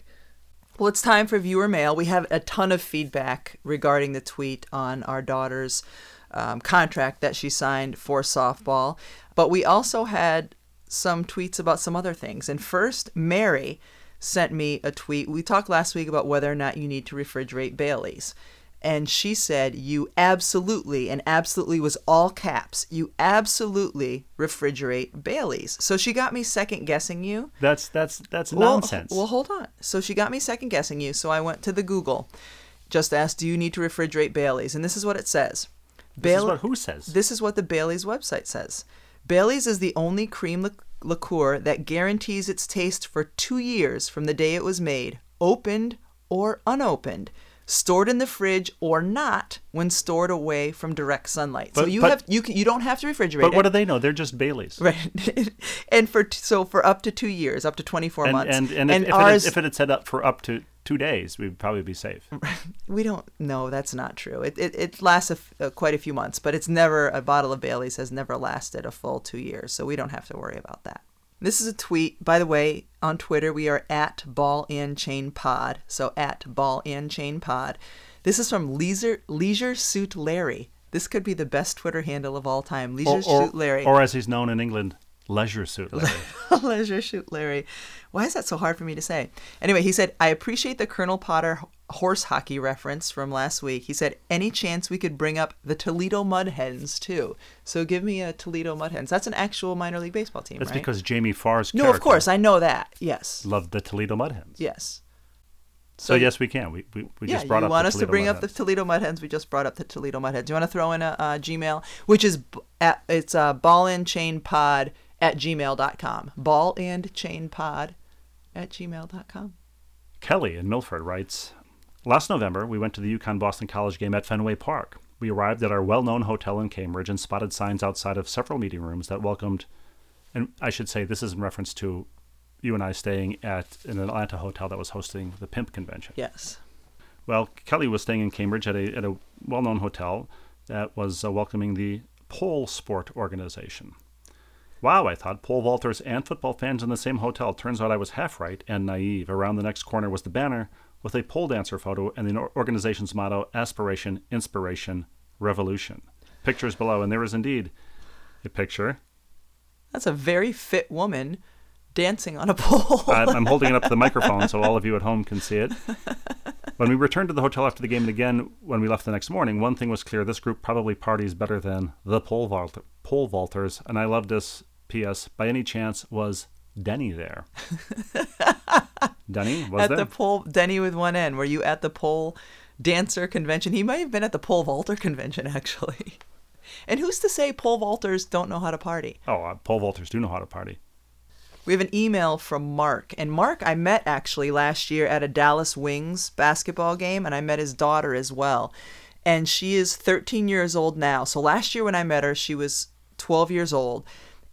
Well, it's time for viewer mail. We have a ton of feedback regarding the tweet on our daughter's um, contract that she signed for softball, but we also had some tweets about some other things. And first, Mary sent me a tweet. We talked last week about whether or not you need to refrigerate Bailey's. And she said, You absolutely, and absolutely was all caps, you absolutely refrigerate Bailey's. So she got me second guessing you. That's that's that's Well, nonsense. Well, hold on. So she got me second guessing you. So I went to the Google, just asked, "Do you need to refrigerate Bailey's?" And this is what it says. this is what who says? This is what the Bailey's website says. Bailey's is the only cream li- liqueur that guarantees its taste for two years from the day it was made, opened or unopened, stored in the fridge or not when stored away from direct sunlight. so you but- have you can, you don't have to refrigerate but it. what do they know? They're just Baileys. Right, and for so for up to two years, up to twenty four months, and, and, if, if, it ours had, if it had set up for up to two days, we'd probably be safe. we don't know that's not true. It it, it lasts a f- uh, quite a few months, but it's never a bottle of Bailey's has never lasted a full two years, so we don't have to worry about that. This is a tweet, by the way, on Twitter. We are at Ball and Chain Pod, so at Ball and Chain Pod. This is from Leisure Leisure Suit Larry. This could be the best Twitter handle of all time. Leisure Or, or, Suit Larry. or as he's known in England, leisure suit Larry. Leisure Suit Larry. Why is that so hard for me to say? Anyway, he said, I appreciate the Colonel Potter horse hockey reference from last week. He said, any chance we could bring up the Toledo Mud Hens too? So give me a Toledo Mud Hens. That's an actual minor league baseball team, That's right? because Jamie Farr's no, of course. I know that. Yes. loved the Toledo Mud Hens. Yes. So, yes, we can. We, we, we yeah, just brought you up want the us to bring Mud up the Toledo Mud Hens? We just brought up the Toledo Mud Hens. Do you want to throw in a, uh Gmail, which is at, it's uh, ball and chain pod at gmail.com. Ball and chain pod at gmail.com. Kelly in Milford writes Last November, we went to the UConn Boston College game at Fenway Park. We arrived at our well known hotel in Cambridge and spotted signs outside of several meeting rooms that welcomed, and I should say this is in reference to you and I staying at an Atlanta hotel that was hosting the PIMP convention. Yes. Well, Kelly was staying in Cambridge at a, at a well known hotel that was uh, welcoming the Pole Sport organization. Wow, I thought, pole vaulters and football fans in the same hotel. Turns out I was half right and naive. Around the next corner was the banner with a pole dancer photo and the organization's motto Aspiration, Inspiration, Revolution. Pictures below, and there is indeed a picture. That's a very fit woman dancing on a pole. I'm, I'm holding it up to the microphone so all of you at home can see it. When we returned to the hotel after the game and again when we left the next morning, one thing was clear: this group probably parties better than the pole vault pole vaulters. And I love this. P.S. By any chance, was Denny there? Denny was at there? the pole, Denny with one N. Were you at the pole dancer convention? He might have been at the pole vaulter convention, actually. And who's to say pole vaulters don't know how to party? oh, uh, pole vaulters do know how to party. We have an email from Mark. And Mark, I met actually last year at a Dallas Wings basketball game, and I met his daughter as well. And she is 13 years old now. So last year when I met her, she was 12 years old.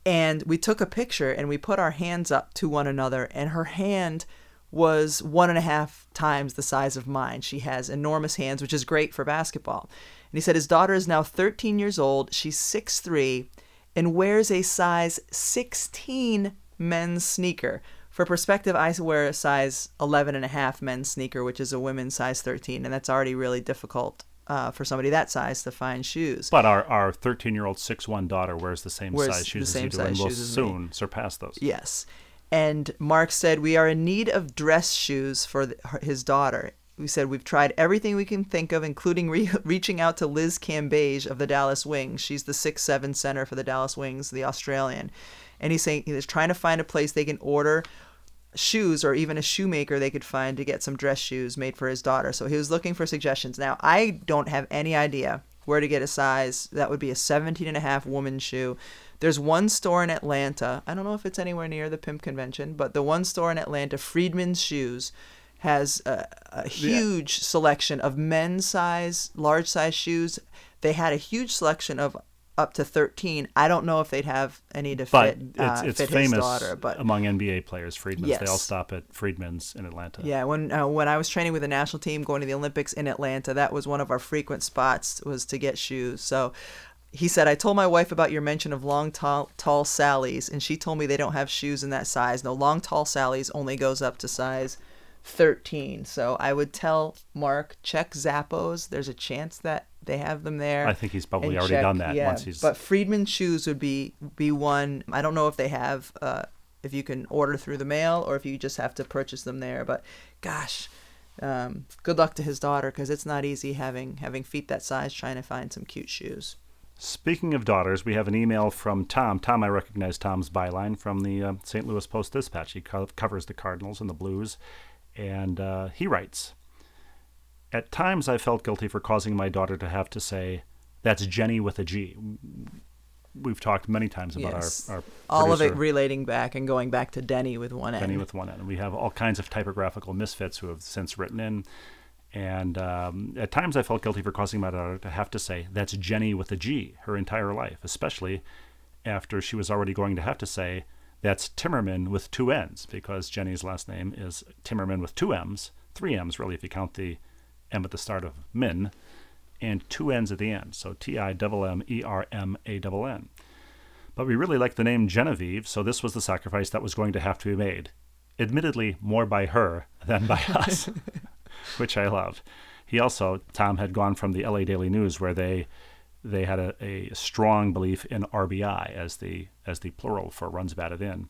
And we took a picture and we put our hands up to one another, and her hand was one and a half times the size of mine. She has enormous hands, which is great for basketball. And he said his daughter is now 13 years old. She's 6'3 and wears a size 16 men's sneaker. For perspective, I wear a size 11 and a half men's sneaker, which is a women's size 13, and that's already really difficult uh, for somebody that size to find shoes. But our our 13 year old six one daughter wears the same Wears size the shoes as same you do, size and will as soon surpass those. Yes. And Mark said, We are in need of dress shoes for the, his daughter. We said, We've tried everything we can think of, including re- reaching out to Liz Cambage of the Dallas Wings. She's the 6 7 center for the Dallas Wings, the Australian. And he's saying he's trying to find a place they can order shoes or even a shoemaker they could find to get some dress shoes made for his daughter. So he was looking for suggestions. Now, I don't have any idea where to get a size. That would be a 17 and a half woman shoe. There's one store in Atlanta. I don't know if it's anywhere near the Pimp Convention, but the one store in Atlanta, Friedman's Shoes, has a, a huge selection of men's size, large size shoes. They had a huge selection of up to 13. I don't know if they'd have any to But fit, it's uh, it's fit famous his daughter, but among NBA players. Friedman's. They all stop at Friedman's in Atlanta. Yeah, when uh, when I was training with the national team, going to the Olympics in Atlanta, that was one of our frequent spots was to get shoes. So he said, I told my wife about your mention of long, tall, tall Sally's, and she told me they don't have shoes in that size. No, long, tall Sally's only goes up to size 13. So I would tell Mark, check Zappos. There's a chance that they have them there. I think he's probably already check- done that yeah, once he's. But Friedman shoes would be be one. I don't know if they have uh, if you can order through the mail or if you just have to purchase them there. But gosh, um, good luck to his daughter because it's not easy having having feet that size trying to find some cute shoes. Speaking of daughters, we have an email from Tom. Tom, I recognize Tom's byline from the uh, St. Louis Post Dispatch. He co- covers the Cardinals and the Blues, and uh, he writes At times I felt guilty for causing my daughter to have to say, That's Jenny with a G. We've talked many times about Yes. our, our All of it relating back and going back to Denny with one N. Denny with one N. We have all kinds of typographical misfits who have since written in. And um, at times I felt guilty for causing my daughter to have to say, that's Jenny with a G her entire life, especially after she was already going to have to say, that's Timmermann with two N's, because Jenny's last name is Timmermann with two M's, three M's really if you count the M at the start of Min, and two N's at the end. So T I M M E R M A N N. But we really liked the name Genevieve, so this was the sacrifice that was going to have to be made. Admittedly, more by her than by us, which I love. He also, Tom had gone from the LA Daily News, where they they had a, a strong belief in RBI as the as the plural for runs batted in,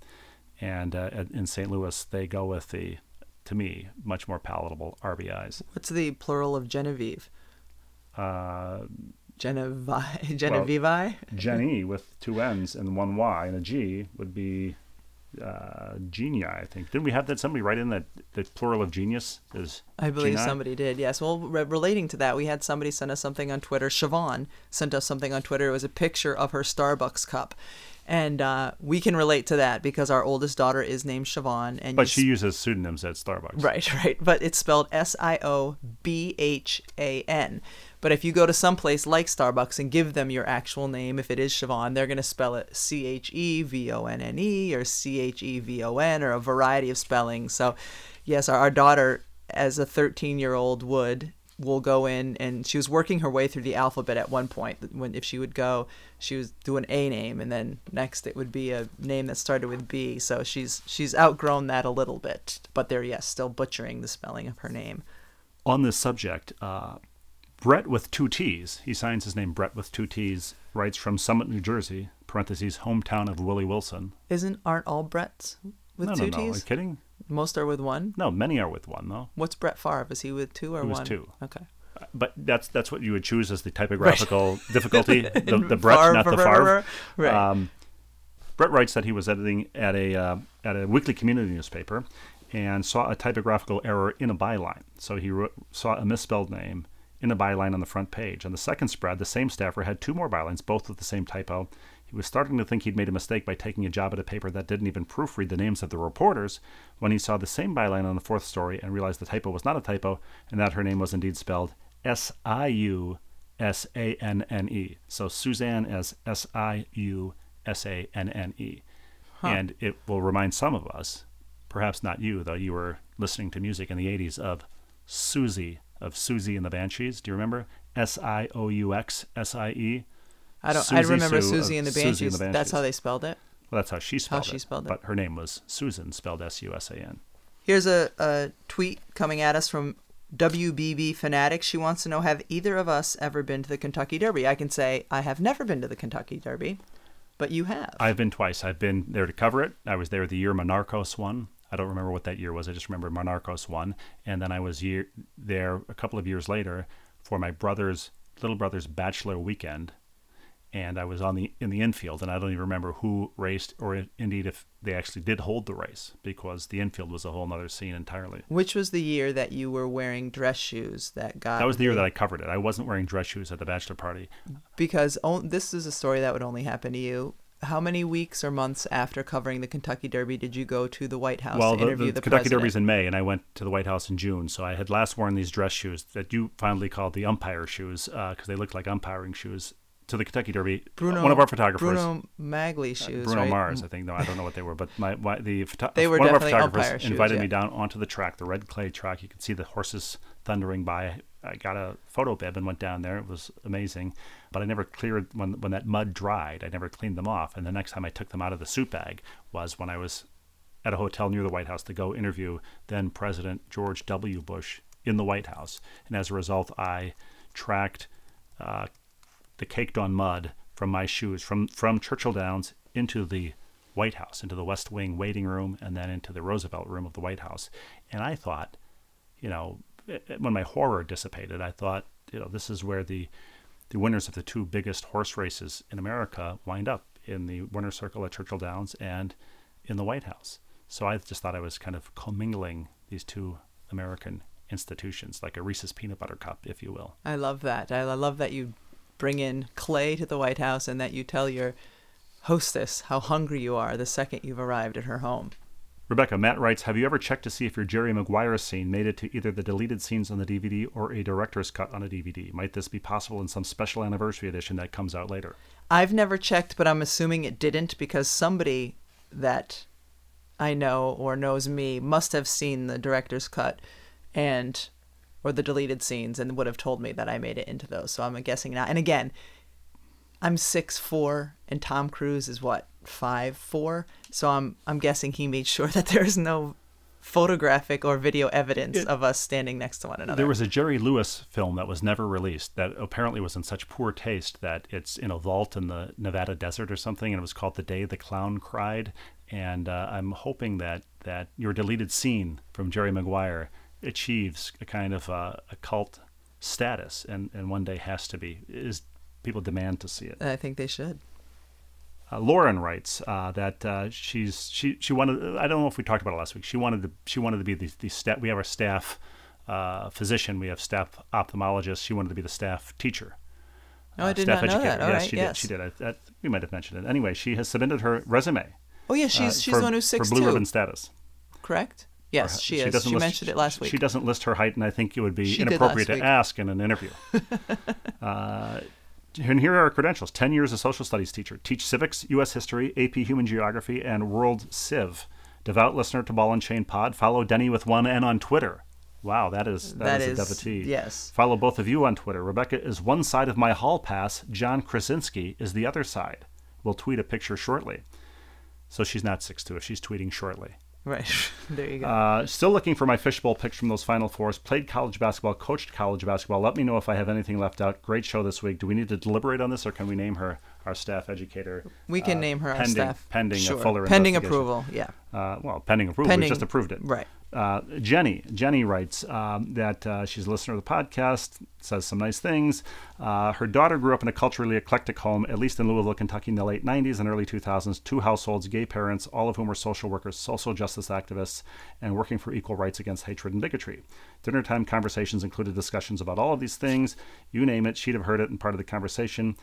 and uh, in St. Louis they go with the, to me, much more palatable RBIs. What's the plural of Genevieve? Uh, Genevi Genevieve? Jenny with two N's and one Y and a G would be uh, genia, I think. Didn't we have that somebody write in that the plural of genius is I believe geni? somebody did. Yes. Well, re- relating to that, we had somebody send us something on Twitter. Siobhan sent us something on Twitter. It was a picture of her Starbucks cup, and uh, we can relate to that because our oldest daughter is named Siobhan, and But she uses pseudonyms at Starbucks. Right, right. But it's spelled S I O B H A N. But if you go to some place like Starbucks and give them your actual name, if it is Siobhan, they're going to spell it C H E V O N N E or C H E V O N or a variety of spellings. So, yes, our, our daughter, as a 13 year old, would will go in and she was working her way through the alphabet at one point when if she would go she was doing a name and then next it would be a name that started with b so she's she's outgrown that a little bit but they're yes still butchering the spelling of her name On this subject, uh, Brett with two T's, he signs his name Brett with two T's, writes from Summit, New Jersey, parentheses, hometown of Willie Wilson. isn't aren't all bretts with no, two no, no. Are you kidding? most are with one No, many are with one, though. what's brett Favre? is he with two or He was one two. okay But that's that's what you would choose as the typographical difficulty. The, the Brett, Favre, not the Favre, Favre. right. Um, Brett writes that he was editing at a uh, at a weekly community newspaper and saw a typographical error in a byline. So he wrote, saw a misspelled name in a byline on the front page. On the second spread, the same staffer had two more bylines, both with the same typo. He was starting to think he'd made a mistake by taking a job at a paper that didn't even proofread the names of the reporters when he saw the same byline on the fourth story and realized the typo was not a typo and that her name was indeed spelled S I U S A N N E. So Suzanne as S I U S A N N E. And it will remind some of us, perhaps not you, though you were listening to music in the 80s, of Siouxsie, of Siouxsie and the Banshees. Do you remember? S I O U X S I E. i don't i remember Sue susie and the Susie and banshees the that's how they spelled it Well, that's how she spelled she it. spelled it. But her name was Susan, spelled S U S A N. Here's a, a tweet coming at us from WBB fanatic. She wants to know Have either of us ever been to the Kentucky Derby? I can say I have never been to the Kentucky Derby, but you have. I've been twice. I've been there to cover it. I was there the year Monarchos won. I don't remember what that year was. I just remember Monarchos won. And then I was year, there a couple of years later for my brother's, little brother's bachelor weekend and I was on the in the infield, and I don't even remember who raced, or indeed if they actually did hold the race, because the infield was a whole other scene entirely. Which was the year that you were wearing dress shoes that got? That was the year that I covered it. I wasn't wearing dress shoes at the bachelor party. Because oh, this is a story that would only happen to you. How many weeks or months after covering the Kentucky Derby did you go to the White House well, to interview the, the, the Kentucky president? Derby's in May, and I went to the White House in June. So I had last worn these dress shoes that you finally called the umpire shoes because uh, they looked like umpiring shoes to the Kentucky Derby. Bruno, one of our photographers, Bruno Magli shoes, Bruno right? Mars, I think. No, I don't know what they were, but my, my the photo- They were one of our photographers shoes, invited yeah. me down onto the track, the red clay track. You could see the horses thundering by. I got a photo bib and went down there. It was amazing, but I never cleared when when that mud dried. I never cleaned them off, and the next time I took them out of the suit bag was when I was at a hotel near the White House to go interview then President George W. Bush in the White House, and as a result, I tracked uh, the caked on mud from my shoes from from Churchill Downs into the White House, into the West Wing waiting room, and then into the Roosevelt room of the White House. And I thought, you know, eh, when my horror dissipated, I thought, you know, this is where the the winners of the two biggest horse races in America wind up in the winner's circle at Churchill Downs and in the White House. So I just thought I was kind of commingling these two American institutions, like a Reese's peanut butter cup, if you will. I love that. I love that you bring in clay to the White House and that you tell your hostess how hungry you are the second you've arrived at her home. Rebecca, Matt writes, Have you ever checked to see if your Jerry Maguire scene made it to either the deleted scenes on the DVD or a director's cut on a DVD? Might this be possible in some special anniversary edition that comes out later? I've never checked, but I'm assuming it didn't because somebody that I know or knows me must have seen the director's cut and or the deleted scenes and would have told me that I made it into those. So I'm guessing not. And again, I'm six four and Tom Cruise is what five four. So I'm I'm guessing he made sure that there's no photographic or video evidence It- of us standing next to one another. There was a Jerry Lewis film that was never released that apparently was in such poor taste that it's in a vault in the Nevada desert or something, and it was called The Day the Clown Cried. And uh, I'm hoping that, that your deleted scene from Jerry Maguire achieves a kind of uh, a cult status and, and one day has to be. Is people demand to see it. I think they should. Uh, Lauren writes uh, that uh, she's she she wanted. I don't know if we talked about it last week. She wanted to she wanted to be the the staff. We have our staff uh, physician. We have staff ophthalmologist. She wanted to be the staff teacher. Oh, I uh, did staff not know educator. that. All yes, right, she yes. did. She did. I, that, we might have mentioned it. Anyway, she has submitted her resume. Oh yeah, uh, she's she's for, the one who's for six blue two. ribbon status. Correct. Yes, she is. doesn't She list- mentioned it last week. She doesn't list her height, and I think it would be She inappropriate to ask in an interview. uh, and here are our credentials 10 years as social studies teacher, teach civics, U.S. history, AP human geography, and world civ. Devout listener to Ball and Chain Pod. Follow Denny with one N on Twitter. Wow, that is That that is, is- a devotee. yes. Follow both of you on Twitter. Rebecca is one side of my hall pass. John Krasinski is the other side. We'll tweet a picture shortly. So she's not 6'2 if she's tweeting shortly. Right. there you go. Uh, still looking for my fishbowl picks from those Final Fours. Played college basketball, coached college basketball. Let me know if I have anything left out. Great show this week. Do we need to deliberate on this, or can we name her our staff educator? we can uh, name her our pending, staff. Pending sure. a fuller pending approval. Yeah. Uh, well, pending approval. Pending- we just approved it. Right. Uh, Jenny. Jenny writes um, that uh, she's a listener of the podcast, says some nice things. Uh, her daughter grew up in a culturally eclectic home, at least in Louisville, Kentucky, in the late 90s and early 2000s. Two households, gay parents, all of whom were social workers, social justice activists, and working for equal rights against hatred and bigotry. Dinner time conversations included discussions about all of these things. You name it, she'd have heard it and part of the conversation.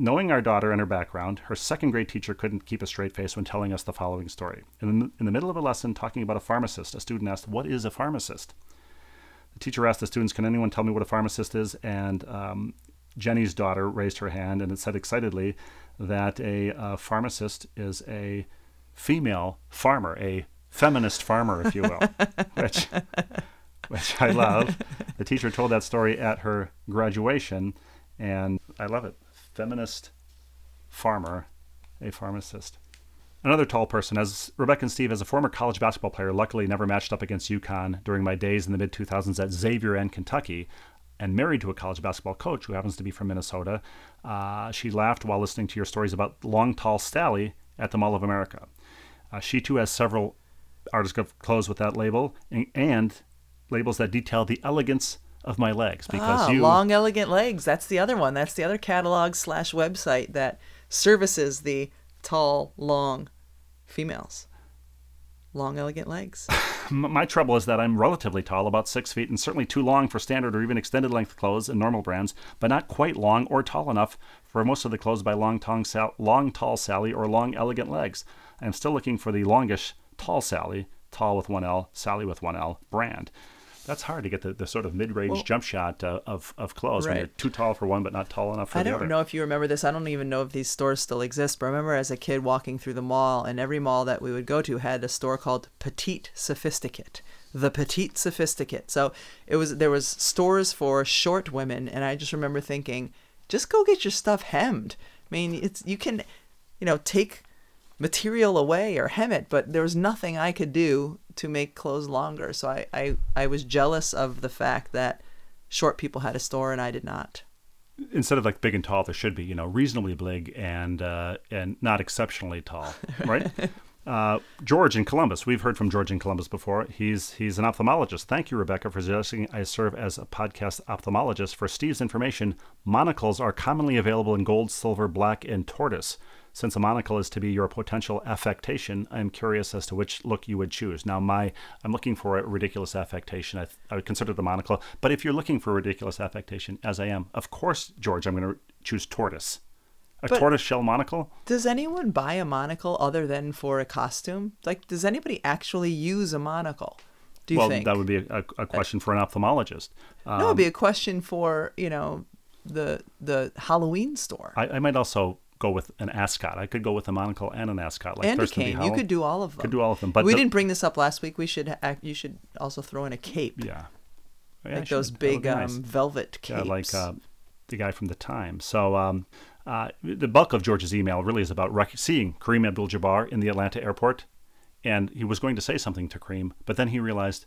Knowing our daughter and her background, her second grade teacher couldn't keep a straight face when telling us the following story. In the, in the middle of a lesson talking about a pharmacist, a student asked, What is a pharmacist? The teacher asked the students, Can anyone tell me what a pharmacist is? And um, Jenny's daughter raised her hand and it said excitedly that a uh, pharmacist is a female farmer, a feminist farmer, if you will, which, which I love. The teacher told that story at her graduation, and I love it. Feminist farmer, a pharmacist. Another tall person, as Rebecca and Steve, as a former college basketball player, luckily never matched up against UConn during my days in the mid 2000s at Xavier and Kentucky, and married to a college basketball coach who happens to be from Minnesota. Uh, she laughed while listening to your stories about long, tall Sally at the Mall of America. Uh, she too has several artists of clothes with that label and, and, labels that detail the elegance of my legs because ah, you long elegant legs. That's the other one. That's the other catalog slash website that services the tall long females. Long elegant legs. My trouble is that i'm relatively tall about six feet and certainly too long for standard or even extended length clothes and normal brands but not quite long or tall enough for most of the clothes by long, tall, long tall sally or long elegant legs. I'm still looking for the longish tall sally tall with one l sally with one l brand that's hard to get the, the sort of mid-range well, jump shot uh, of, of clothes right. when you're too tall for one but not tall enough for I the other. other. I don't know if you remember this. I don't even know if these stores still exist, but I remember as a kid walking through the mall, and every mall that we would go to had a store called Petite Sophisticate. The Petite Sophisticate. So it was there was stores for short women, and I just remember thinking, just go get your stuff hemmed. I mean, it's you can, you know, take material away or hem it, but there was nothing I could do to make clothes longer. So I, I, I was jealous of the fact that short people had a store and I did not. Instead of like big and tall, there should be you know reasonably big and uh, and not exceptionally tall, right? Uh, George in Columbus. We've heard from George in Columbus before. He's he's an ophthalmologist. Thank you, Rebecca, for suggesting I serve as a podcast ophthalmologist. For Steve's information, monocles are commonly available in gold, silver, black, and tortoise. Since a monocle is to be your potential affectation, I'm curious as to which look you would choose. Now, my I'm looking for a ridiculous affectation. I, I would consider the monocle. But if you're looking for a ridiculous affectation, as I am, of course, George, I'm going to choose tortoise. A but tortoise shell monocle? Does anyone buy a monocle other than for a costume? Like, does anybody actually use a monocle? Do you well, think? that would be a, a question for an ophthalmologist. Um, no, it would be a question for you know the the Halloween store. I, I might also go with an ascot. I could go with a monocle and an ascot, like and Thurston a cane. You could do all of them. Could do all of them. But we the, didn't bring this up last week. We should. Act, you should also throw in a cape. Yeah. yeah like those big nice. um, velvet capes. Yeah, like uh, the guy from the time. So um, uh, the bulk of George's email really is about rec- seeing Kareem Abdul-Jabbar in the Atlanta airport, and he was going to say something to Kareem, but then he realized,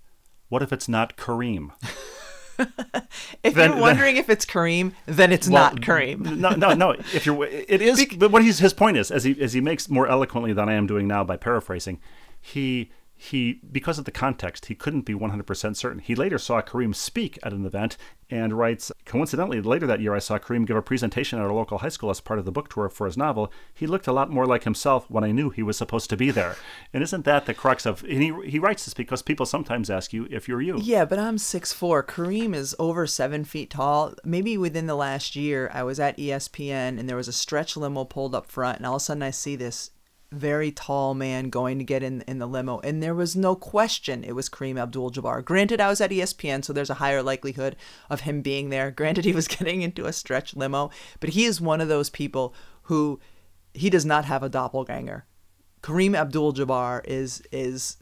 what if it's not Kareem? if then, you're wondering then, if it's Kareem, then it's well, not Kareem. no, no, no. If you're, it is. Be- but what he's, his point is, as he as he makes more eloquently than I am doing now by paraphrasing, he he because of the context he couldn't be 100% certain. He later saw kareem speak at an event and writes coincidentally later that year i saw kareem give a presentation at our local high school as part of the book tour for his novel. He looked a lot more like himself when i knew he was supposed to be there. And isn't that the crux of and he, he writes this because people sometimes ask you if you're you. Yeah but i'm 6'4 kareem is over seven feet tall. Maybe within the last year i was at espn and there was a stretch limo pulled up front and all of a sudden i see this very tall man going to get in in the limo, and there was no question it was Kareem Abdul-Jabbar. Granted, I was at ESPN, so there's a higher likelihood of him being there. Granted, he was getting into a stretch limo, but he is one of those people who he does not have a doppelganger. Kareem Abdul-Jabbar is is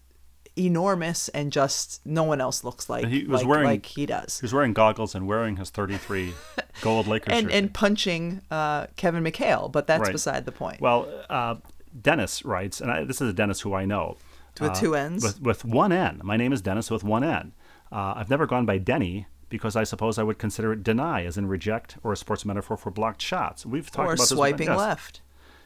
enormous and just no one else looks like he was like, wearing like he does. He was wearing goggles and wearing his 33 gold Lakers and shirt. and punching uh, Kevin McHale, but that's right. beside the point. Well, uh, Dennis writes, and I, this is a Dennis who I know. With uh, two N's? With, with one N. My name is Dennis with one N. Uh, I've never gone by Denny because I suppose I would consider it deny, as in reject, or a sports metaphor for blocked shots. We've talked or about swiping this. Left.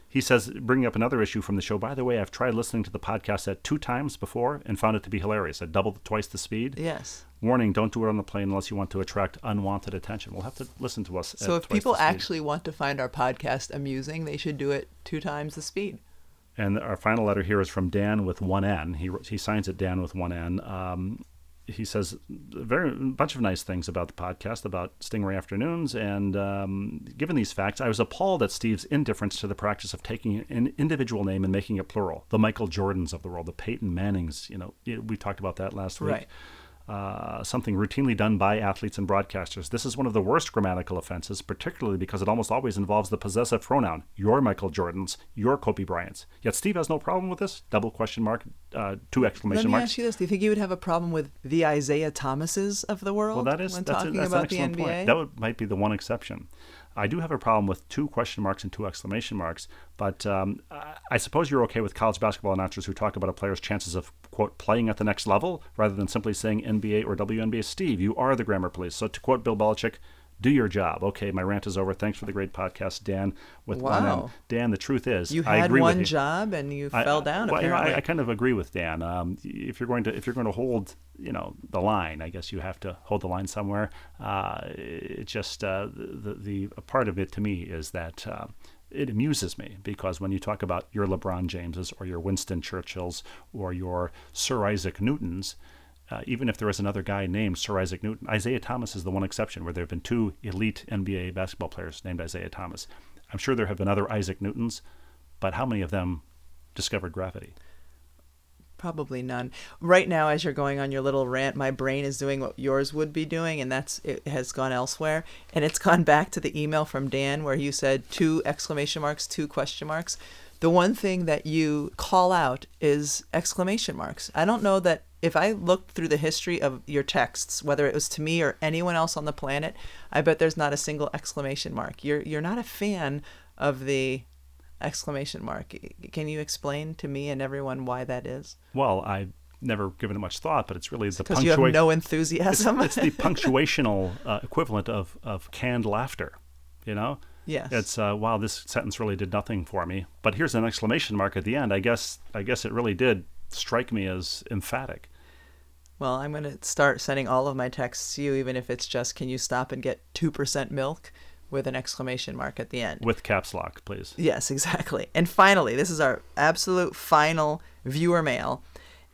He says, bringing up another issue from the show. By the way, I've tried listening to the podcast at two times before and found it to be hilarious. At double, twice the speed. Yes. Warning: Don't do it on the plane unless you want to attract unwanted attention. We'll have to listen to us. So if people actually want to find our podcast amusing, they should do it two times the speed. And our final letter here is from Dan with one N. He, he signs it Dan with one N. Um, he says a very bunch of nice things about the podcast, about Stingray Afternoons. And um, given these facts, I was appalled at Steve's indifference to the practice of taking an individual name and making it plural. The Michael Jordans of the world, the Peyton Mannings. You know, we talked about that last week. Right uh, something routinely done by athletes and broadcasters. This is one of the worst grammatical offenses, particularly because it almost always involves the possessive pronoun. Your Michael Jordans, your Kobe Bryants. Yet Steve has no problem with this. Double question mark, uh, two exclamation marks. Let me marks. ask you this: Do you think you would have a problem with the Isaiah Thomases of the world? Well, that is when that's, talking a, that's about an excellent the NBA? point. That would, might be the one exception. I do have a problem with two question marks and two exclamation marks, but um, I, suppose you're okay with college basketball announcers who talk about a player's chances of, quote, playing at the next level rather than simply saying NBA or WNBA. Steve, you are the grammar police. So to quote Bill Belichick, do your job. Okay, my rant is over. Thanks for the great podcast, Dan. With wow. Dan, the truth is, you I had agree one with you. job and you I- fell down. Well, you know, apparently, I, I kind of agree with Dan. Um, if you're going to if you're going to hold you know the line, I guess you have to hold the line somewhere. Uh, it just uh, the, the the part of it to me is that. Uh, it amuses me because when you talk about your LeBron Jameses or your Winston Churchills or your Sir Isaac Newtons, uh, even if there is another guy named Sir Isaac Newton, Isaiah Thomas is the one exception where there have been two elite NBA basketball players named Isaiah Thomas. I'm sure there have been other Isaac Newtons, but how many of them discovered gravity? Probably none. Right now, as you're going on your little rant, my brain is doing what yours would be doing, and that's it has gone elsewhere. And it's gone back to the email from Dan where you said two exclamation marks, two question marks. The one thing that you call out is exclamation marks. I don't know that if I looked through the history of your texts, whether it was to me or anyone else on the planet, I bet there's not a single exclamation mark. You're you're not a fan of the exclamation mark. Can you explain to me and everyone why that is? Well, I've never given it much thought, but it's really the Because you have no it's, enthusiasm. it's the punctuational uh, equivalent of, of canned laughter. You know, yes. it's uh, wow, this sentence really did nothing for me. But here's an exclamation mark at the end. I guess I guess it really did strike me as emphatic. well, I'm going to start sending all of my texts to you, even if it's just, can you stop and get 2% milk with an exclamation mark at the end. With caps lock, please. Yes, exactly. And finally, this is our absolute final viewer mail.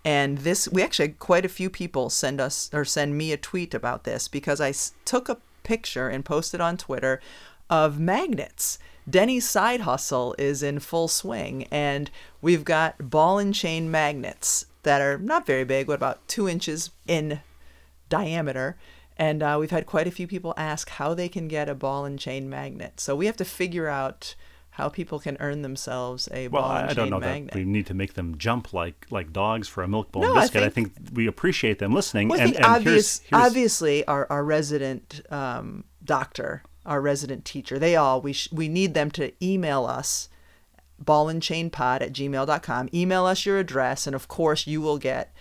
And this, we actually had quite a few people send us or send me a tweet about this because I s- took a picture and posted on Twitter of magnets. Denny's side hustle is in full swing, and we've got ball and chain magnets that are not very big, what about two inches in diameter. And uh, we've had quite a few people ask how they can get a ball and chain magnet. So we have to figure out how people can earn themselves a Well, ball and I, I chain don't know magnet. that we need to make them jump like like dogs for a milk bowl No, and I biscuit. I think- think, we appreciate them listening. Well, and think and obvious, here's, here's, obviously our, our resident um, doctor, our resident teacher, they all, we, sh- we need them to email us ballandchainpod at gmail.com. Email us your address, and of course you will get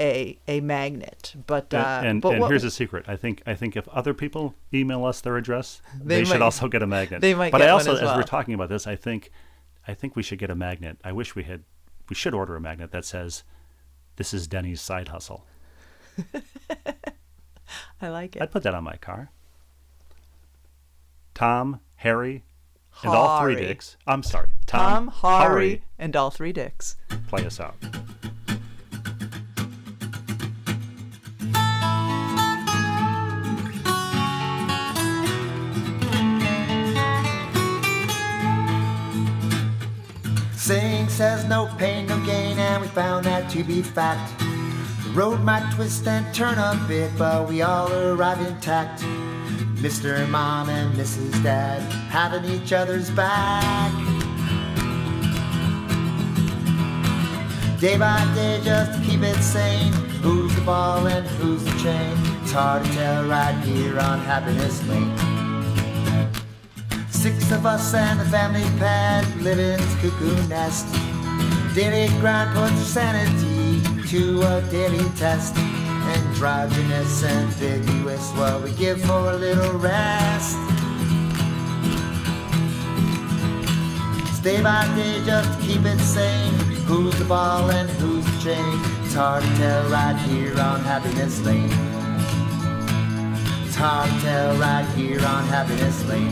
a a magnet. But uh, and and, but and what- here's a secret. I think I think if other people email us their address, They they, should also get a magnet. they might But I also, as as well. we're talking about this, I think I think we should get a magnet. I wish we had. We should order a magnet that says, "This is Denny's side hustle." I like it. I'd put that on my car. Tom, Harry, and all three dicks. I'm sorry, Tom, Tom, Harry, and all three dicks. play us out. Saying says no pain, no gain, and we found that to be fact. The road might twist and turn a bit, but we all arrive intact. Mr. Mom and Mrs. Dad having each other's back. Day by day, just to keep it sane. Who's the ball and who's the chain? It's hard to tell right here on Happiness Lane. Six of us and the family pet live in this cuckoo nest. Daily grind puts sanity to a daily test. Androgynous, ambiguous, what we give for a little rest. Day by day, just keep it sane. Who's the ball and who's the chain? It's hard to tell right here on Happiness Lane. It's hard to tell right here on Happiness Lane.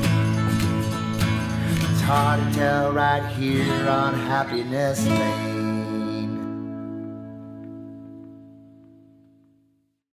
It's hard to tell right here on Happiness Lane.